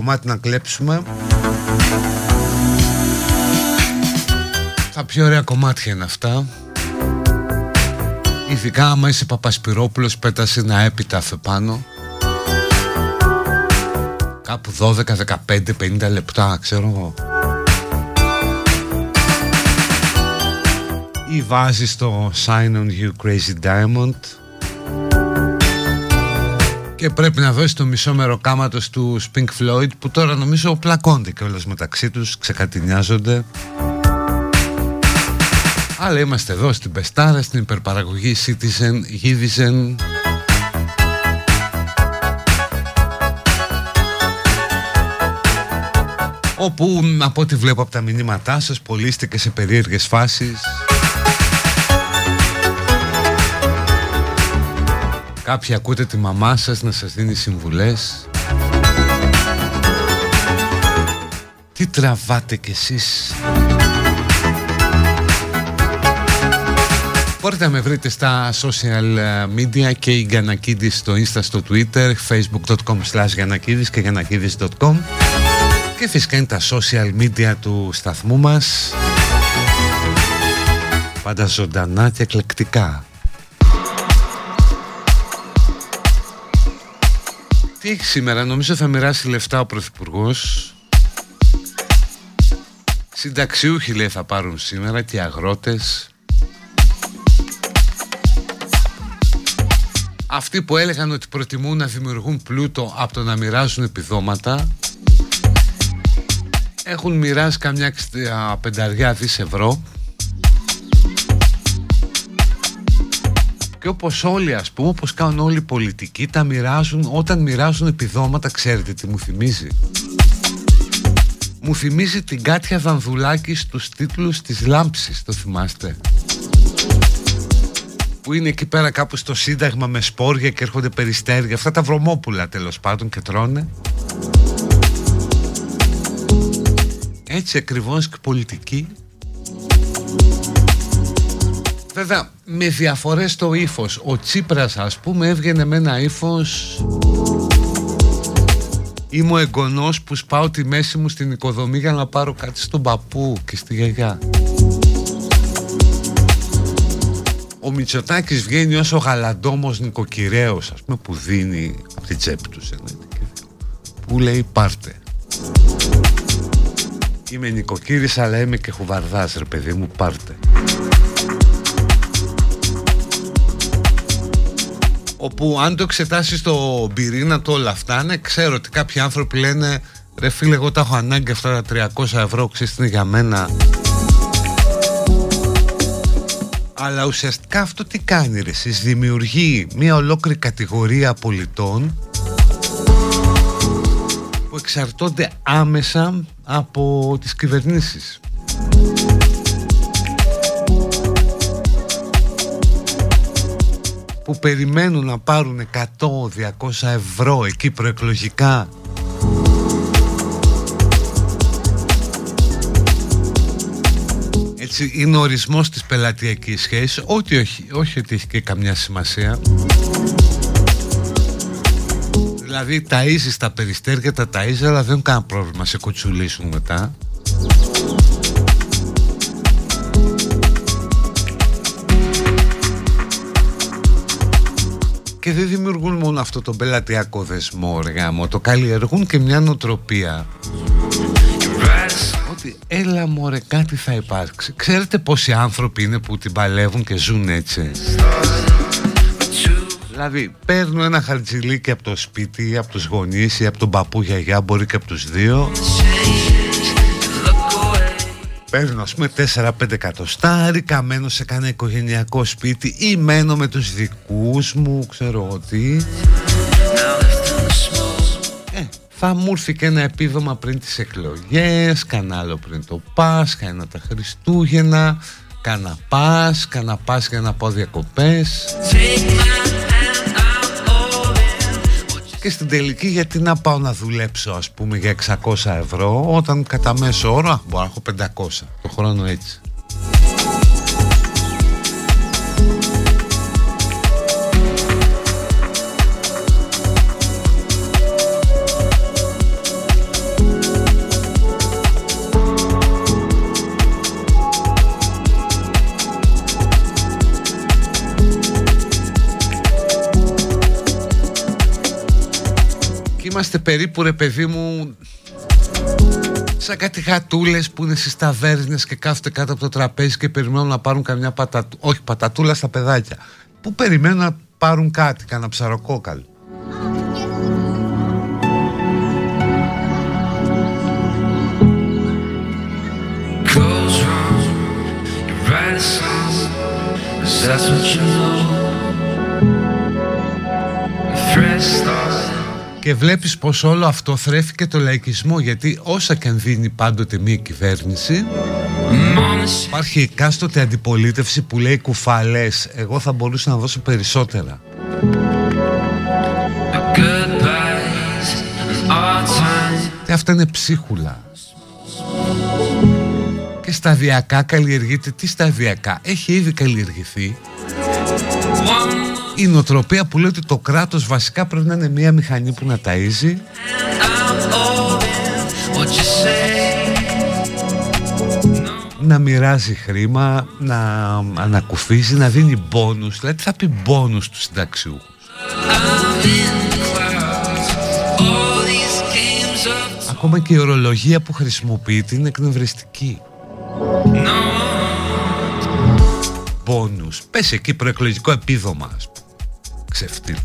κομμάτι να κλέψουμε. Τα πιο ωραία κομμάτια είναι αυτά. Ειδικά άμα είσαι Παπασπυρόπουλος πέτασε ένα έπιταφε πάνω Κάπου 12, 15, 50 λεπτά ξέρω εγώ. Ή βάζεις το Sign on You Crazy Diamond και πρέπει να δώσει το μισό μεροκάματος του Pink Floyd που τώρα νομίζω πλακώνται και όλες μεταξύ τους, ξεκατηνιάζονται. Αλλά είμαστε εδώ στην Πεστάρα, στην υπερπαραγωγή Citizen, Givizen. όπου από ό,τι βλέπω από τα μηνύματά σας πωλήστε σε περίεργες φάσεις Κάποιοι ακούτε τη μαμά σας να σας δίνει συμβουλές. Τι τραβάτε κι εσείς. Μπορείτε να με βρείτε στα social media και η Γιανακίδης στο insta, στο twitter facebook.com slash και γιανακίδης.com και φυσικά είναι τα social media του σταθμού μας. Πάντα ζωντανά και εκλεκτικά Τι έχει σήμερα, νομίζω θα μοιράσει λεφτά ο Πρωθυπουργός. Συνταξιούχοι λέει θα πάρουν σήμερα και αγρότες. Αυτοί που έλεγαν ότι προτιμούν να δημιουργούν πλούτο από το να μοιράζουν επιδόματα έχουν μοιράσει καμιά πενταριά δις ευρώ και όπως όλοι ας πούμε, όπως κάνουν όλοι οι πολιτικοί τα μοιράζουν όταν μοιράζουν επιδόματα ξέρετε τι μου θυμίζει; Μου θυμίζει την Κάτια Δανδουλάκη στους τίτλους της Λάμψης το θυμάστε; Που είναι εκεί πέρα κάπου στο Σύνταγμα με σπόρια και έρχονται περιστέρια. Αυτά τα βρωμόπουλα τέλος πάντων και τρώνε. Έτσι ακριβώς και πολιτική Βέβαια με διαφορές στο ύφος. Ο Τσίπρας ας πούμε έβγαινε με ένα ύφος. Είμαι ο εγγονός που σπάω τη μέση μου στην οικοδομή για να πάρω κάτι στον παππού και στη γιαγιά. Ο Μητσοτάκης βγαίνει ως ο γαλαντόμος νοικοκυρέος ας πούμε που δίνει από την τσέπη του που λέει πάρτε Είμαι νοικοκύρης αλλά είμαι και χουβαρδάς ρε παιδί μου πάρτε όπου αν το εξετάσεις στο πυρήνα του όλα αυτά ναι, ξέρω ότι κάποιοι άνθρωποι λένε ρε φίλε εγώ τα έχω ανάγκη αυτά τα 300 ευρώ ξέρεις είναι για μένα αλλά ουσιαστικά αυτό τι κάνει ρε εσείς δημιουργεί μια ολόκληρη κατηγορία πολιτών που εξαρτώνται άμεσα από τις κυβερνήσεις που περιμένουν να πάρουν 100-200 ευρώ εκεί προεκλογικά. Έτσι είναι ο ορισμός της πελατειακής σχέσης. Ό,τι όχι, όχι ότι έχει και καμιά σημασία. Δηλαδή ταΐζεις τα περιστέρια, τα ταΐζεις αλλά δεν έχουν κανένα πρόβλημα σε κουτσουλήσουν μετά και δεν δημιουργούν μόνο αυτό το πελατειακό δεσμό μου το καλλιεργούν και μια νοοτροπία. Ότι έλα μωρέ κάτι θα υπάρξει. Ξέρετε πόσοι άνθρωποι είναι που την παλεύουν και ζουν έτσι; Δηλαδή παίρνω ένα χαρτζιλίκι από το σπίτι, από τους γονείς ή από τον παππού γιαγιά, μπορεί και από τους δύο Παίρνω ας πούμε 4-5 εκατοστάρικα, μένω σε κανένα οικογενειακό σπίτι ή μένω με τους δικούς μου, ξέρω ότι ε, θα μου έρθει και ένα επίδομα πριν τις εκλογές, κανένα άλλο πριν το Πάσχα, ένα τα Χριστούγεννα, κάνα Πάσ, κάνα Πάσχα για να πάω διακοπές και στην τελική γιατί να πάω να δουλέψω ας πούμε για 600 ευρώ όταν κατά μέσο όρο μπορώ να έχω 500 το χρόνο έτσι είμαστε περίπου ρε παιδί μου σαν κάτι γατούλες που είναι στις ταβέρνες και κάθονται κάτω από το τραπέζι και περιμένουν να πάρουν καμιά πατατού... όχι πατατούλα στα παιδάκια. Που περιμένουν να πάρουν κάτι, κανένα ψαροκόκαλο. That's what you know. Και βλέπεις πως όλο αυτό θρέφει και το λαϊκισμό γιατί όσα και αν δίνει πάντοτε μία κυβέρνηση υπάρχει εκάστοτε αντιπολίτευση που λέει κουφαλές εγώ θα μπορούσα να δώσω περισσότερα και αυτά είναι ψίχουλα. Και σταδιακά καλλιεργείται. Τι σταδιακά; Έχει ήδη καλλιεργηθεί η νοοτροπία που λέει ότι το κράτος βασικά πρέπει να είναι μια μηχανή που να ταΐζει να μοιράζει χρήμα, να ανακουφίζει, να δίνει μπόνους δηλαδή θα πει μπόνους στους συνταξιούχους; Ακόμα και η ορολογία που χρησιμοποιείται είναι εκνευριστική. Μπόνους. Πες εκεί προεκλογικό επίδομα, ας πούμε. Ξεφτύλα.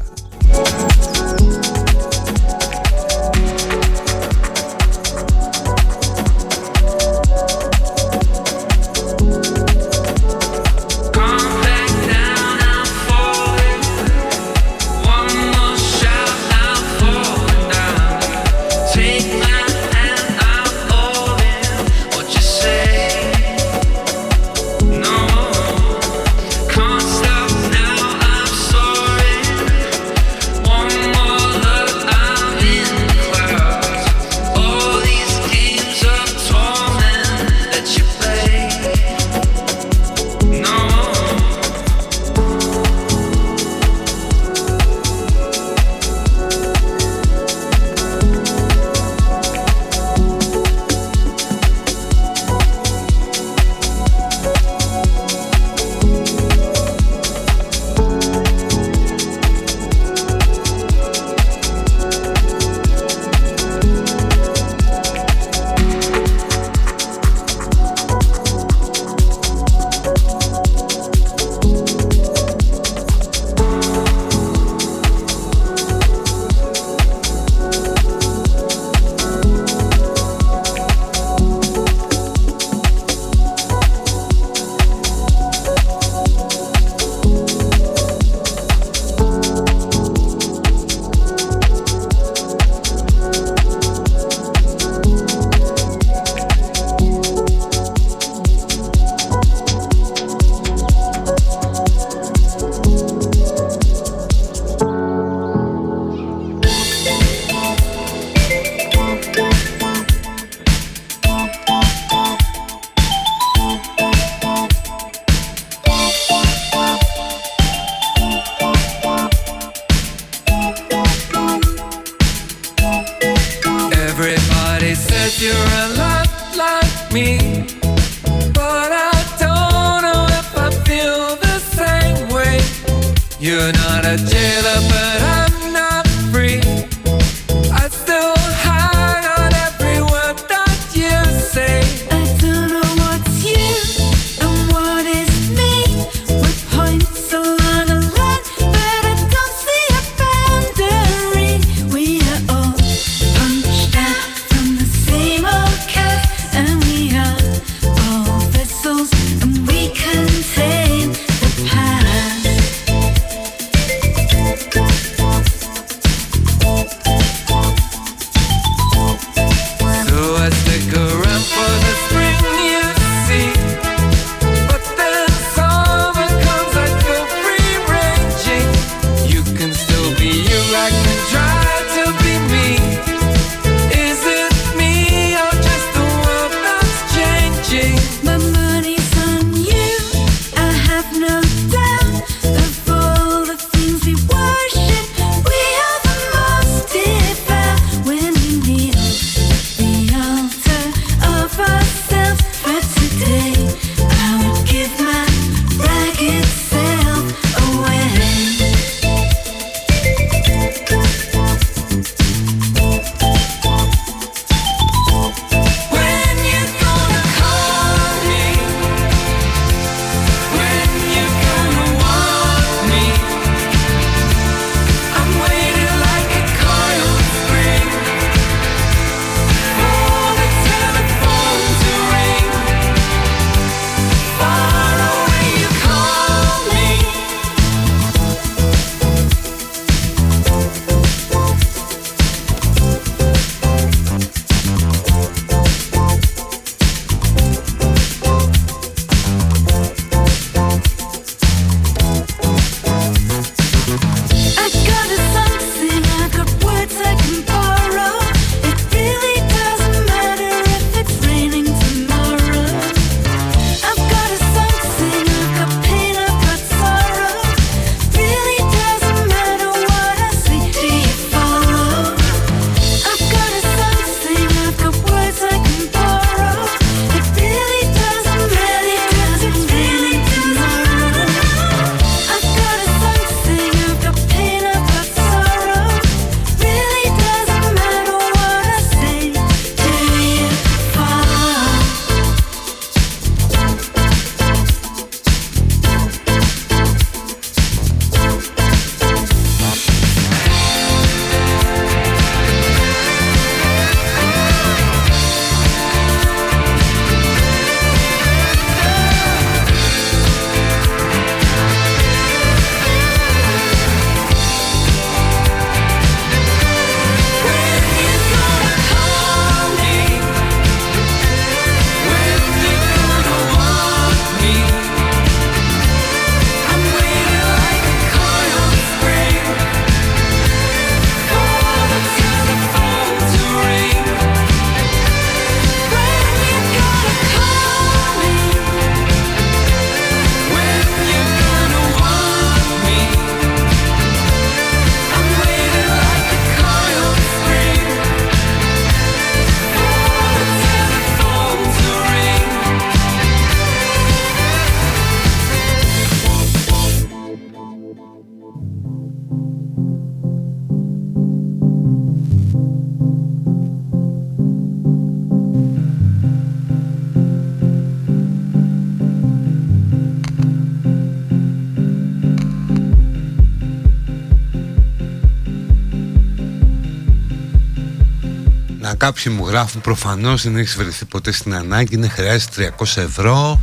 Κάποιοι μου γράφουν προφανώς δεν έχεις βρεθεί ποτέ στην ανάγκη Είναι χρειάζεται 300 ευρώ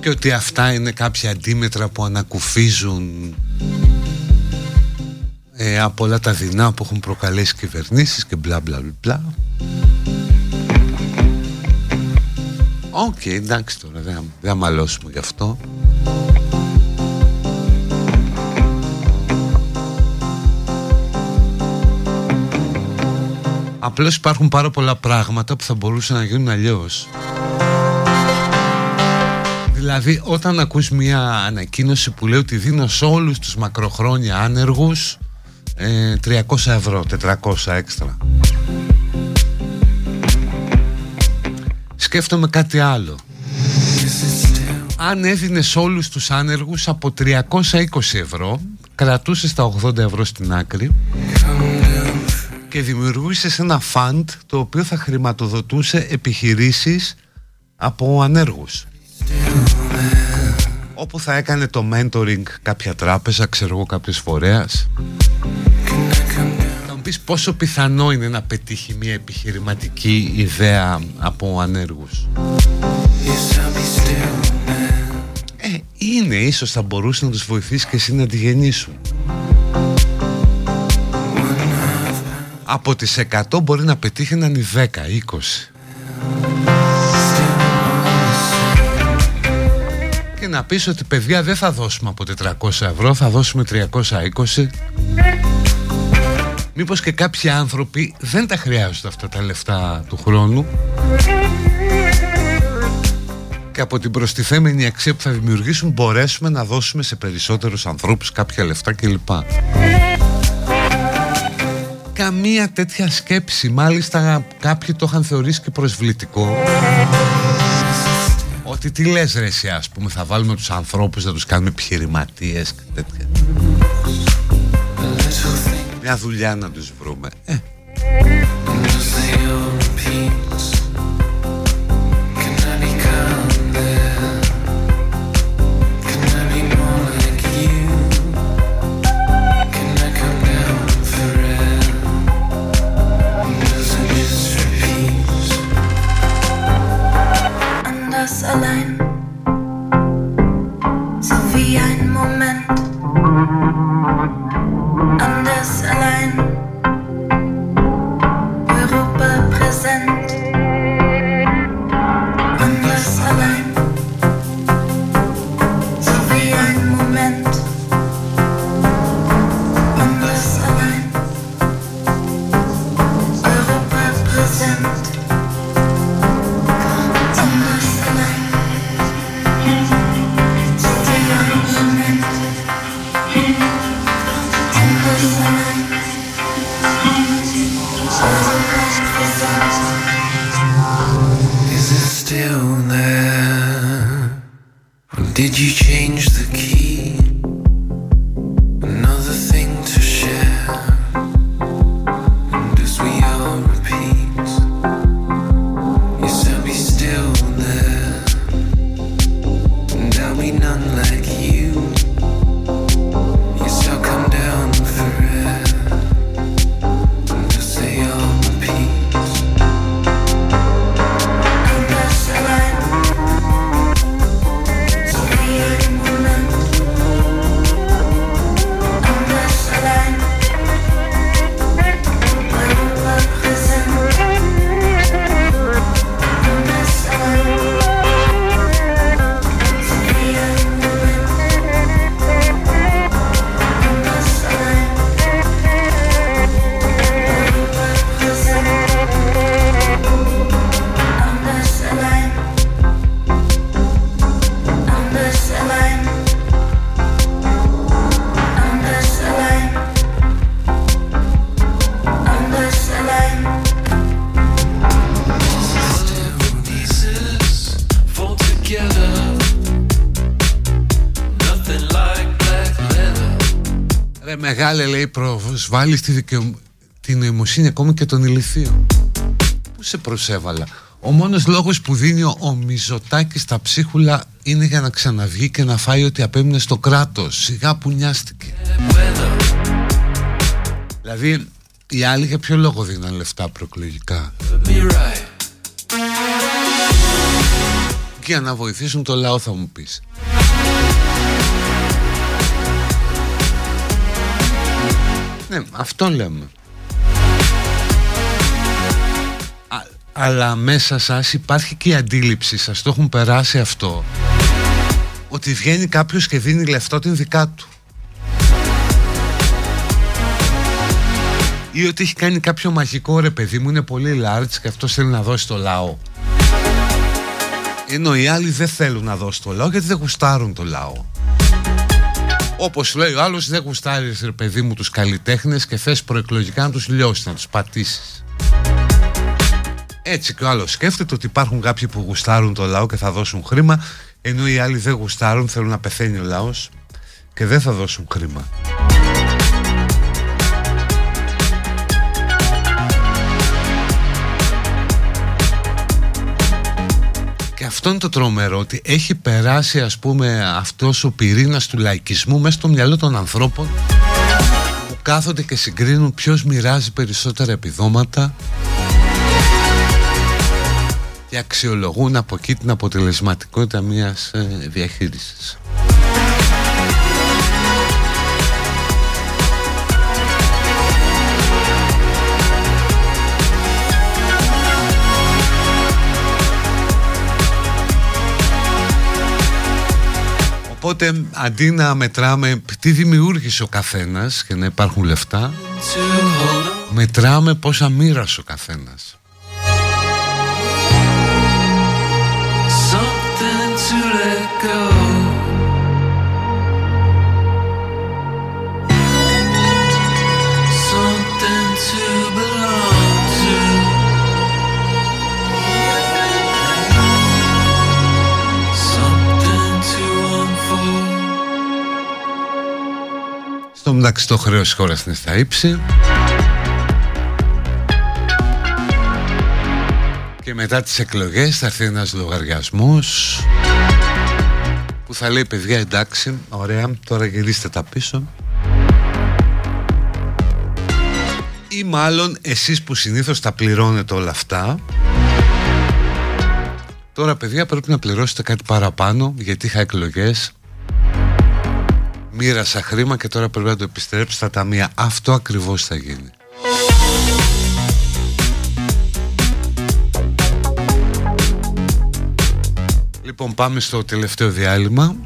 Και ότι αυτά είναι κάποια αντίμετρα που ανακουφίζουν ε, από όλα τα δεινά που έχουν προκαλέσει κυβερνήσεις και μπλα μπλα μπλα Οκ, okay, εντάξει τώρα, δεν θα μαλώσουμε γι' αυτό Απλώς υπάρχουν πάρα πολλά πράγματα που θα μπορούσαν να γίνουν αλλιώς. Δηλαδή όταν ακούς μια ανακοίνωση που λέει ότι δίνω σε όλους τους μακροχρόνια άνεργους 300 ε, ευρώ, 400 έξτρα. Σκέφτομαι κάτι άλλο. Αν έδινες σε όλους τους άνεργους από 320 ευρώ Κρατούσες τα 80 ευρώ στην άκρη και δημιουργούσε ένα φαντ το οποίο θα χρηματοδοτούσε επιχειρήσεις από ανέργους. Όπου θα έκανε το mentoring κάποια τράπεζα, ξέρω εγώ κάποιος φορέας. Θα μου πεις πόσο πιθανό είναι να πετύχει μια επιχειρηματική ιδέα από ανέργους. Ε, είναι ίσως θα μπορούσε να τους βοηθήσει και εσύ να τη γεννήσουν από τις 100 μπορεί να πετύχει να είναι 10, 20 και να πεις ότι παιδιά δεν θα δώσουμε από 400 ευρώ θα δώσουμε 320 Μήπως και κάποιοι άνθρωποι δεν τα χρειάζονται αυτά τα λεφτά του χρόνου. Και από την προστιθέμενη αξία που θα δημιουργήσουν μπορέσουμε να δώσουμε σε περισσότερους ανθρώπους κάποια λεφτά κλπ καμία τέτοια σκέψη. Μάλιστα κάποιοι το είχαν θεωρήσει και προσβλητικό. Ότι τι λες ρε εσύ ας πούμε Θα βάλουμε τους ανθρώπους να τους κάνουμε επιχειρηματίες και τέτοια. Μια δουλειά να τους βρούμε. Ε. προσβάλλεις τη δικαιο... την νοημοσύνη ακόμη και των ηλιθείων Πού σε προσέβαλα; Ο μόνος λόγος που δίνει ο, ο Μιζωτάκης τα ψίχουλα είναι για να ξαναβγεί και να φάει ό,τι απέμεινε στο κράτος Σιγά που νοιάστηκε Δηλαδή οι άλλοι για ποιο λόγο δίναν λεφτά προεκλογικά; Και για να βοηθήσουν το λαό θα μου πεις. Ναι, αυτό λέμε. Α- αλλά μέσα σας υπάρχει και η αντίληψη σας, το έχουν περάσει αυτό, ότι βγαίνει κάποιος και δίνει λεφτό την δικά του. Ή ότι έχει κάνει κάποιο μαγικό ρε παιδί μου, είναι πολύ large και αυτός θέλει να δώσει το λαό. Ενώ οι άλλοι δεν θέλουν να δώσει το λαό γιατί δεν γουστάρουν το λαό. Όπως λέει ο άλλος δεν γουστάρεις ρε παιδί μου τους καλλιτέχνες και θες προεκλογικά να τους λιώσεις, να τους πατήσεις. Έτσι και ο άλλος σκέφτεται ότι υπάρχουν κάποιοι που γουστάρουν το λαό και θα δώσουν χρήμα ενώ οι άλλοι δεν γουστάρουν, θέλουν να πεθαίνει ο λαός και δεν θα δώσουν χρήμα. Αυτό είναι το τρομερό ότι έχει περάσει ας πούμε αυτός ο πυρήνας του λαϊκισμού μέσα στο μυαλό των ανθρώπων που κάθονται και συγκρίνουν ποιος μοιράζει περισσότερα επιδόματα και αξιολογούν από εκεί την αποτελεσματικότητα μιας ε, διαχείρισης. Οπότε αντί να μετράμε τι δημιούργησε ο καθένας και να υπάρχουν λεφτά μετράμε πόσα μοίρασε ο καθένας. Something to let go. Στο μεταξύ το χρέος της χώρας είναι στα ύψη. Και μετά τις εκλογές θα έρθει ένας λογαριασμός Που θα λέει παιδιά εντάξει, ωραία, τώρα γυρίστε τα πίσω Ή μάλλον εσείς που συνήθως τα πληρώνετε όλα αυτά Τώρα παιδιά πρέπει να πληρώσετε κάτι παραπάνω γιατί είχα εκλογές Μοίρασα χρήμα και τώρα πρέπει να το επιστρέψω στα ταμεία. Αυτό ακριβώς θα γίνει. Λοιπόν πάμε στο τελευταίο διάλειμμα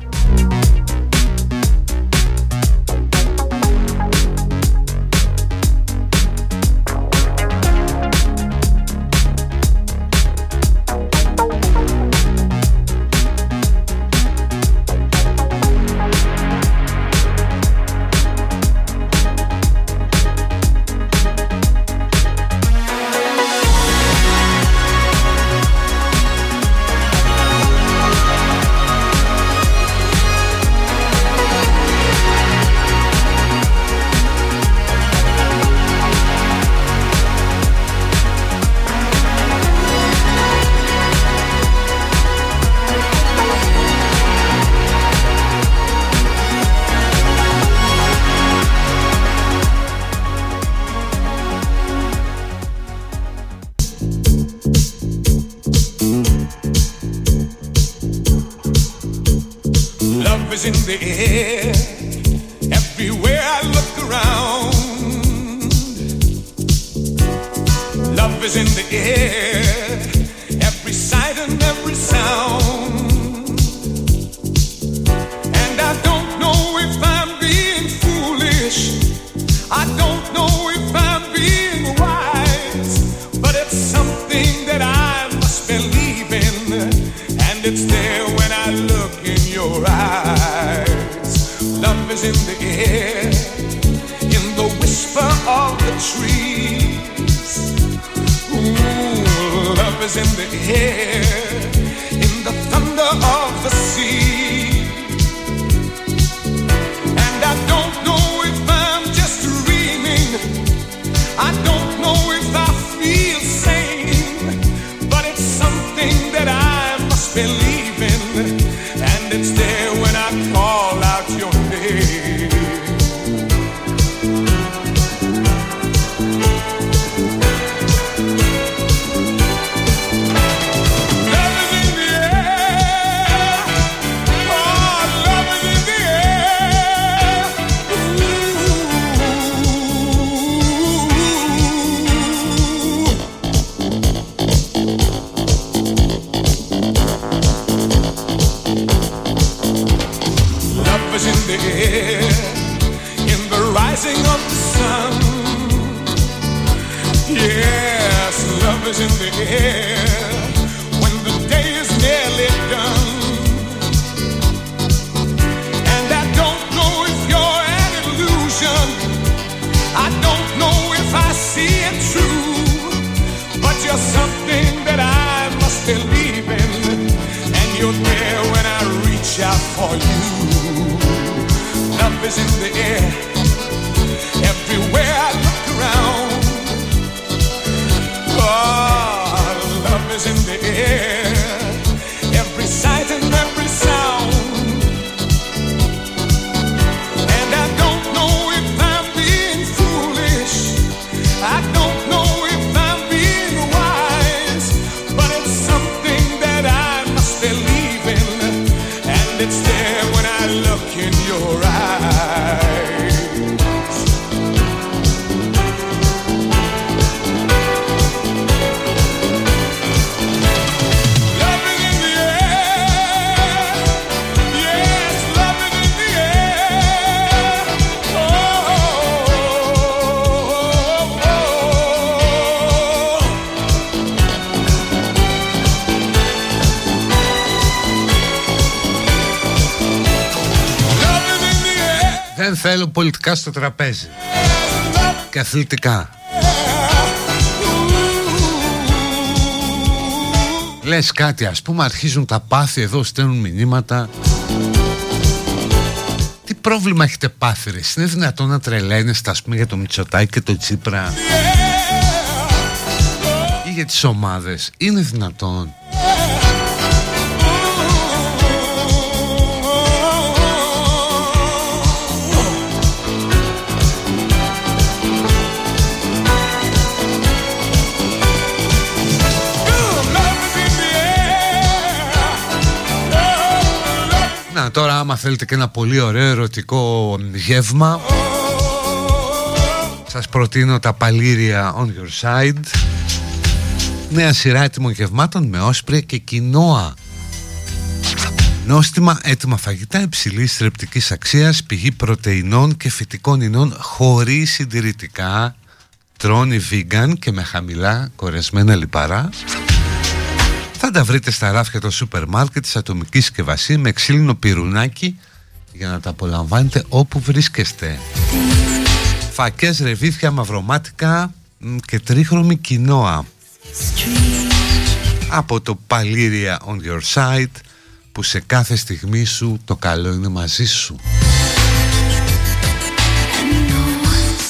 θέλω πολιτικά στο τραπέζι. Και αθλητικά. Λες κάτι ας πούμε αρχίζουν τα πάθη εδώ στέλνουν μηνύματα Τι πρόβλημα έχετε πάθει ρε; Είναι δυνατόν να τρελαίνεστε ας πούμε για το Μητσοτάκη και το Τσίπρα; Ή για τις ομάδες; Είναι δυνατόν; Να τώρα άμα θέλετε και ένα πολύ ωραίο ερωτικό γεύμα Σας προτείνω τα παλήρια on your side. Νέα σειρά έτοιμων γευμάτων με όσπρια και κοινόα. Νόστιμα έτοιμα φαγητά υψηλής θρεπτικής αξίας Πηγή πρωτεϊνών και φυτικών ινών χωρίς συντηρητικά. Τρώνει vegan και με χαμηλά κορεσμένα λιπαρά θα τα βρείτε στα ράφια των σούπερ μάρκετ της ατομικής συσκευασίας με ξύλινο πυρουνάκι για να τα απολαμβάνετε όπου βρίσκεστε. Φακές, ρεβίθια, μαυρομάτικα μ, και τρίχρωμη κοινόα. Από το Παλήρια on your side που σε κάθε στιγμή σου το καλό είναι μαζί σου.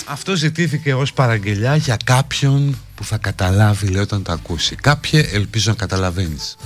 Αυτό ζητήθηκε ως παραγγελιά για κάποιον που θα καταλάβει λέει όταν το ακούσει. Κάποιε ελπίζω να καταλαβαίνεις.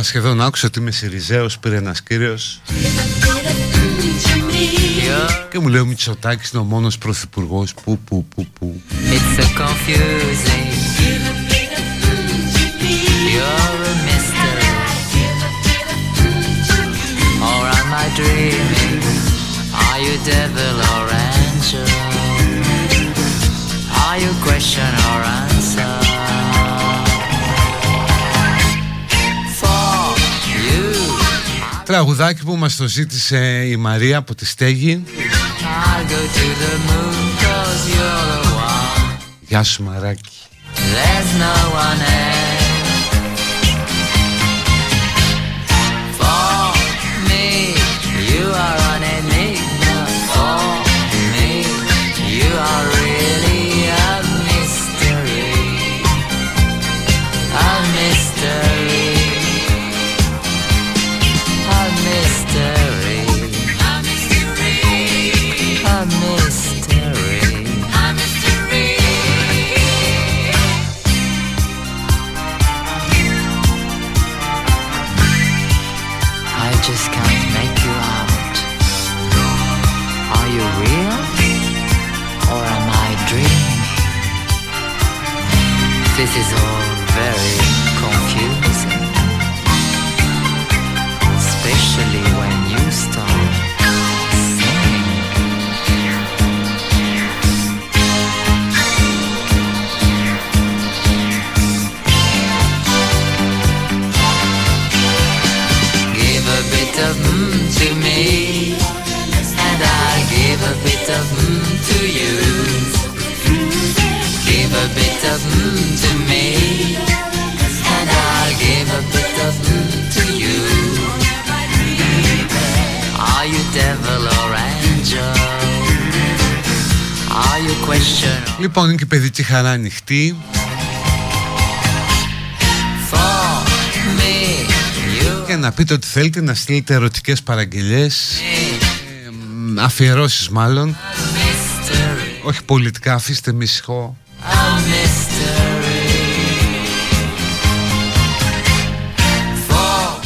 Deeper. Να τώρα σχεδόν άκουσα ότι είμαι Σιριζέος, πήρε ένας κύριος και μου λέει ο Μητσοτάκης είναι ο μόνος πρωθυπουργός που που που που It's so confusing. You're a mystery. Or am I dreaming? Are you devil or angel? Are you question or answer? Τραγουδάκι που μας το ζήτησε η Μαρία από τη Στέγη I'll go to the moon cause you're the one. Γεια σου Μαράκι There's no one else bit of mm to me, and I'll give a bit of mm to you. Are you devil or angel? Are you question Λοιπόν είναι και η παιδική χαρά ανοιχτή for me? You Και να πείτε ότι θέλετε να στείλετε ερωτικές παραγγελίες ε, μ, Αφιερώσεις μάλλον mystery, Όχι πολιτικά αφήστε με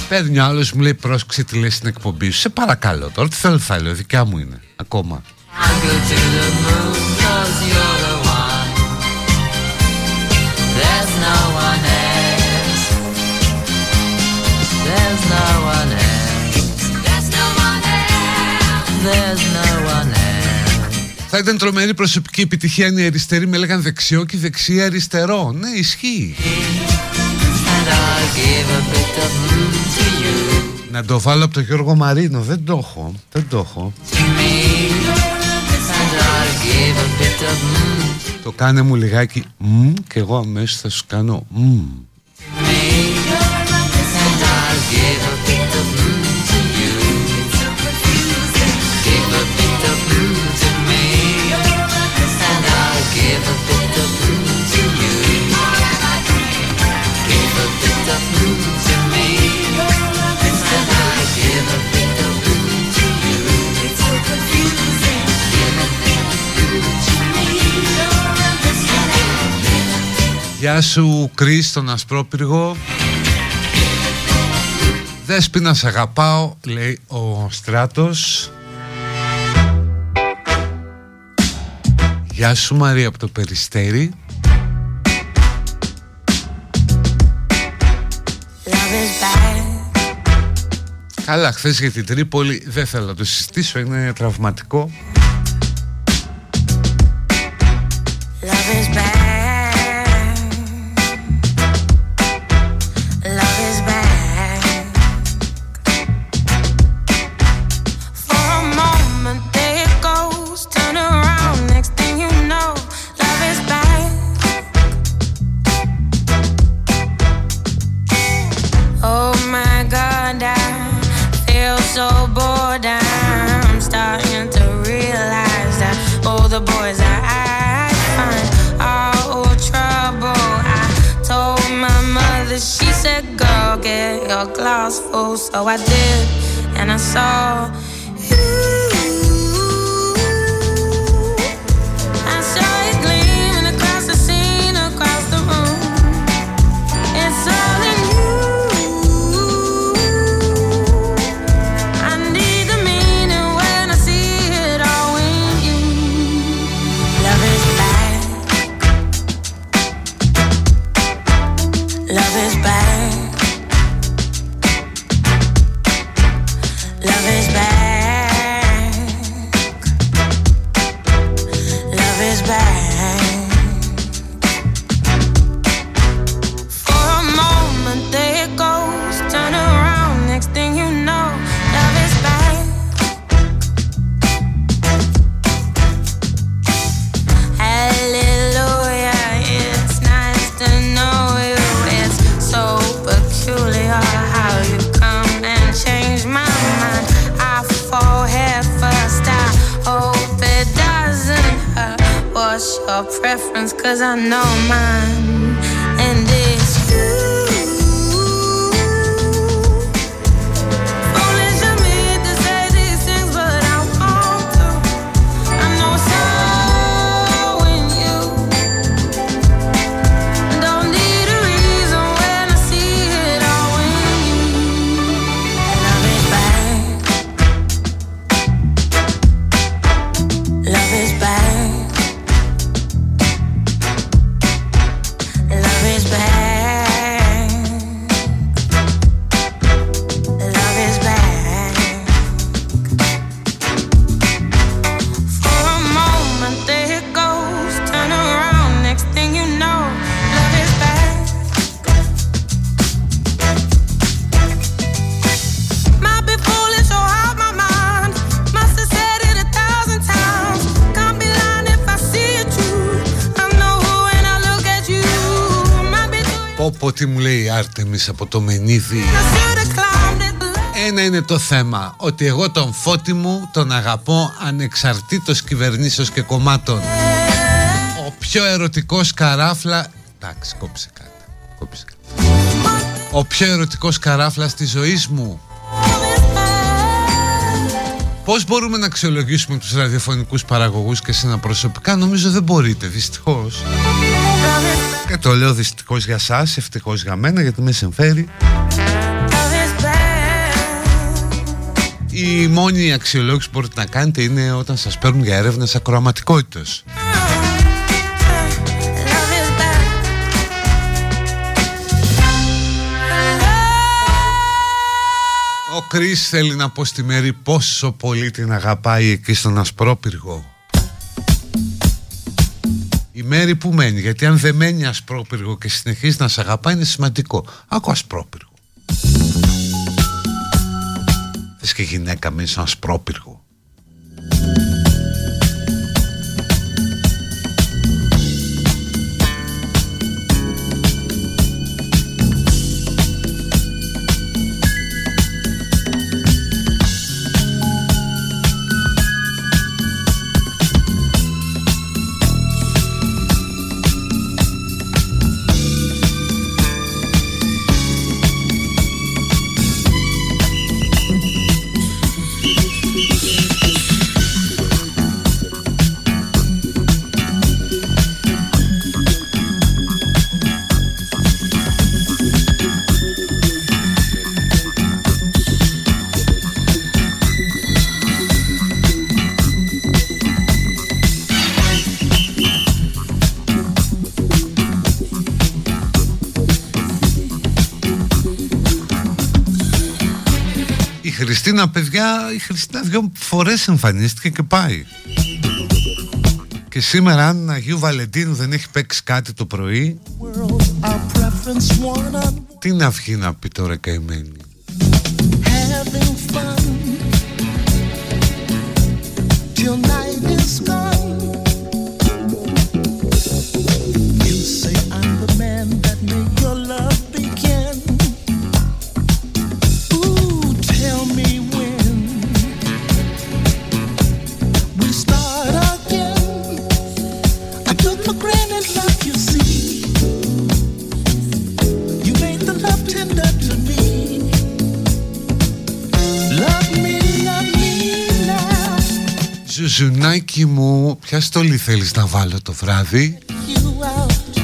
Παίρνει ο άλλος μου λέει πρόσεξε τι λες στην εκπομπή σου. Σε παρακαλώ τώρα τι θέλω θα λέω δικιά μου είναι ακόμα. I'll go to the moon Θα ήταν τρομερή προσωπική επιτυχία αν οι αριστεροί με έλεγαν δεξιό και οι δεξιοί αριστερό Ναι ισχύει And I'll give a bit of mm to you. Να το βάλω από τον Γιώργο Μαρίνο Δεν το έχω Δεν το έχω To me. And I'll give a bit of mm Το κάνε μου λιγάκι μ, Και εγώ αμέσως θα σου κάνω μ. Γεια σου Κρίς τον Ασπρόπυργο. Δέσποινα σ' αγαπάω λέει ο Στράτος Γεια σου Μαρία από το Περιστέρι. Καλά χθες για την Τρίπολη δεν θέλω να το συζητήσω είναι τραυματικό. Love is bad. Oh, I do. Be Πω πω τι μου λέει η Άρτεμις από το Μενίδη. Ένα είναι το θέμα Ότι εγώ τον φώτη μου τον αγαπώ Ανεξαρτήτως κυβερνήσεως και κομμάτων. Ο πιο ερωτικός καράφλα Εντάξει κόψε κάτι, κόψε κάτι. Ο πιο ερωτικός καράφλας της ζωής μου. Πώς μπορούμε να αξιολογήσουμε τους ραδιοφωνικούς παραγωγούς και συναπροσωπικά; Νομίζω δεν μπορείτε δυστυχώς Και το λέω δυστυχώς για σας Ευτυχώς για μένα γιατί με συμφέρει Η μόνη αξιολόγηση που μπορείτε να κάνετε είναι όταν σας παίρνουν για έρευνες ακροαματικότητας. Ο Κρίς θέλει να πω στη Μέρη πόσο πολύ την αγαπάει εκεί στον Ασπρόπυργο. Η Μέρη που μένει, γιατί αν δεν μένει Ασπρόπυργο και συνεχίζει να σε αγαπάει είναι σημαντικό. Άκου Ασπρόπυργο. Θες και γυναίκα μέσα στον Ασπρόπυργο. Χριστίνα, παιδιά, η Χριστίνα δυο φορές εμφανίστηκε και πάει. Και σήμερα αν Αγίου Βαλεντίνου δεν έχει παίξει κάτι το πρωί Our preference one on Τι να βγει να πει τώρα καημένη; Having fun till night is gone. Ζουζουνάκι μου, ποια στολή θέλεις να βάλω το βράδυ; You out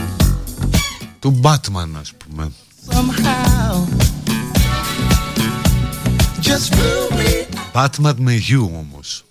Του Batman ας πούμε. Somehow. Just blew me. Batman με you όμως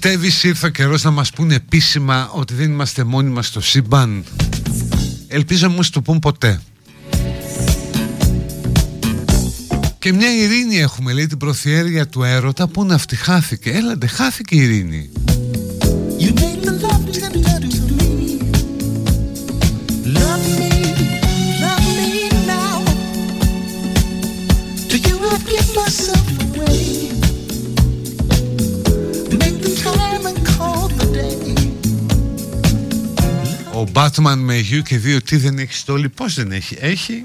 Πιστεύεις ήρθε ο καιρός να μας πούνε επίσημα ότι δεν είμαστε μόνοι μας στο σύμπαν; Ελπίζω μου το πούν ποτέ. Και μια ειρήνη έχουμε λέει την προθιέρεια του έρωτα Πού να αυτή χάθηκε. Έλαντε χάθηκε η ειρήνη Batman με γιου και δύο τι δεν έχει στόλη Πώς δεν έχει Έχει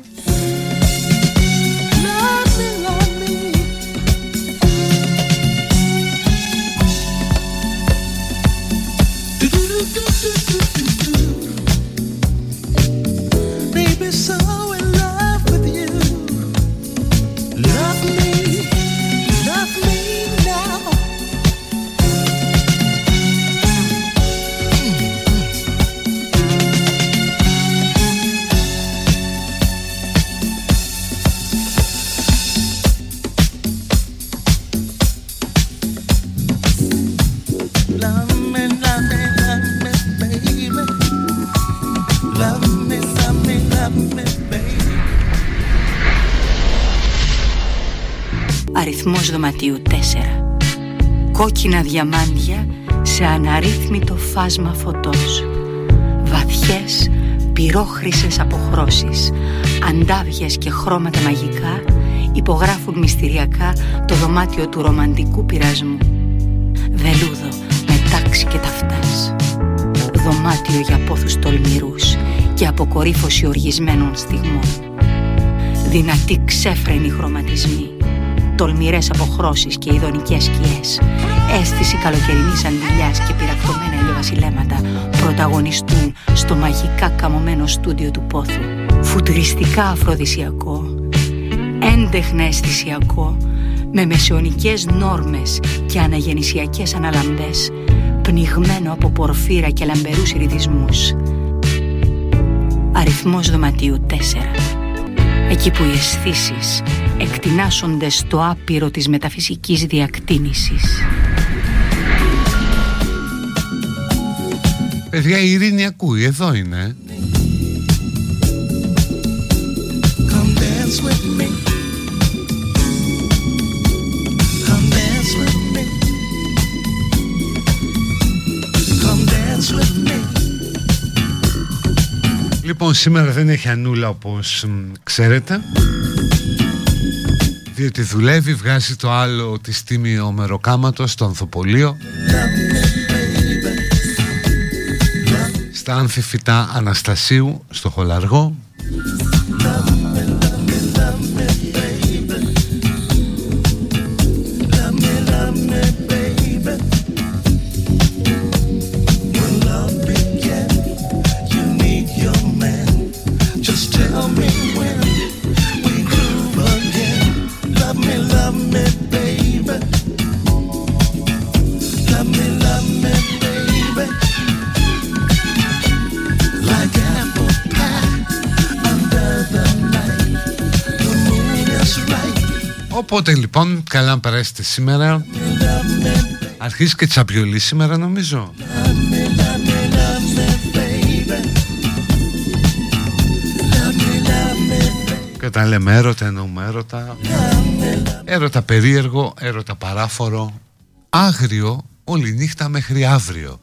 Κόκκινα διαμάντια σε αναρρύθμιτο φάσμα φωτός. Βαθιές πυρόχρυσες αποχρώσεις Αντάβιες και χρώματα μαγικά Υπογράφουν μυστηριακά το δωμάτιο του ρομαντικού πειρασμού Βελούδο με τάξη και ταυτάς. Δωμάτιο για πόθους τολμηρούς Και αποκορύφωση οργισμένων στιγμών. Δυνατοί ξέφρενοι χρωματισμοί Τολμηρές αποχρώσεις και ειδονικές σκιές. Αίσθηση καλοκαιρινής αντιλιάς και πυρακτωμένα ηλιοβασιλέματα Πρωταγωνιστούν στο μαγικά καμωμένο στούντιο του πόθου. Φουτριστικά αφροδισιακό Έντεχνα αισθησιακό Με μεσαιωνικές νόρμες και αναγεννησιακές αναλαμπές Πνιγμένο από πορφύρα και λαμπερούς ρυθισμούς Αριθμός δωματίου 4 Εκεί που οι αισθήσεις εκτινάσσονται στο άπειρο της μεταφυσικής διακτίνησης. Παιδιά η ειρήνη ακούει Εδώ είναι Come dance with me. Come dance with me. Come dance with me. Λοιπόν σήμερα δεν έχει ανούλα όπως μ, ξέρετε Διότι δουλεύει, βγάζει το άλλο της στήμη ο Μεροκάματος στο Ανθοπολείο Στα Ανθιφυτά Αναστασίου στο Χολαργό Οπότε λοιπόν, καλά να περάσετε σήμερα. Αρχίζεις και τσαπιολί σήμερα νομίζω. Και όταν λέμε έρωτα εννοούμε έρωτα. Έρωτα περίεργο, έρωτα παράφορο. Άγριο όλη νύχτα μέχρι αύριο.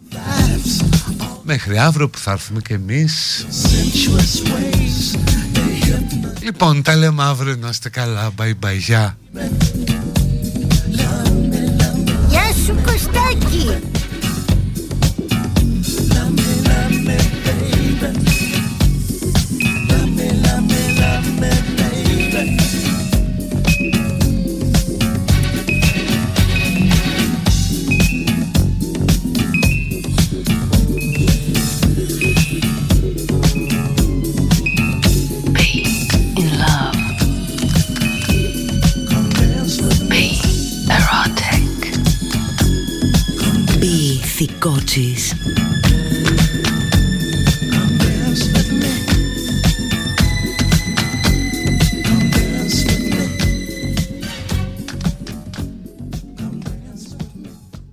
Μέχρι αύριο που θα έρθουμε κι εμείς. Λοιπόν, τα λέμε αύριο να είστε καλά. Bye bye, γεια. cheese.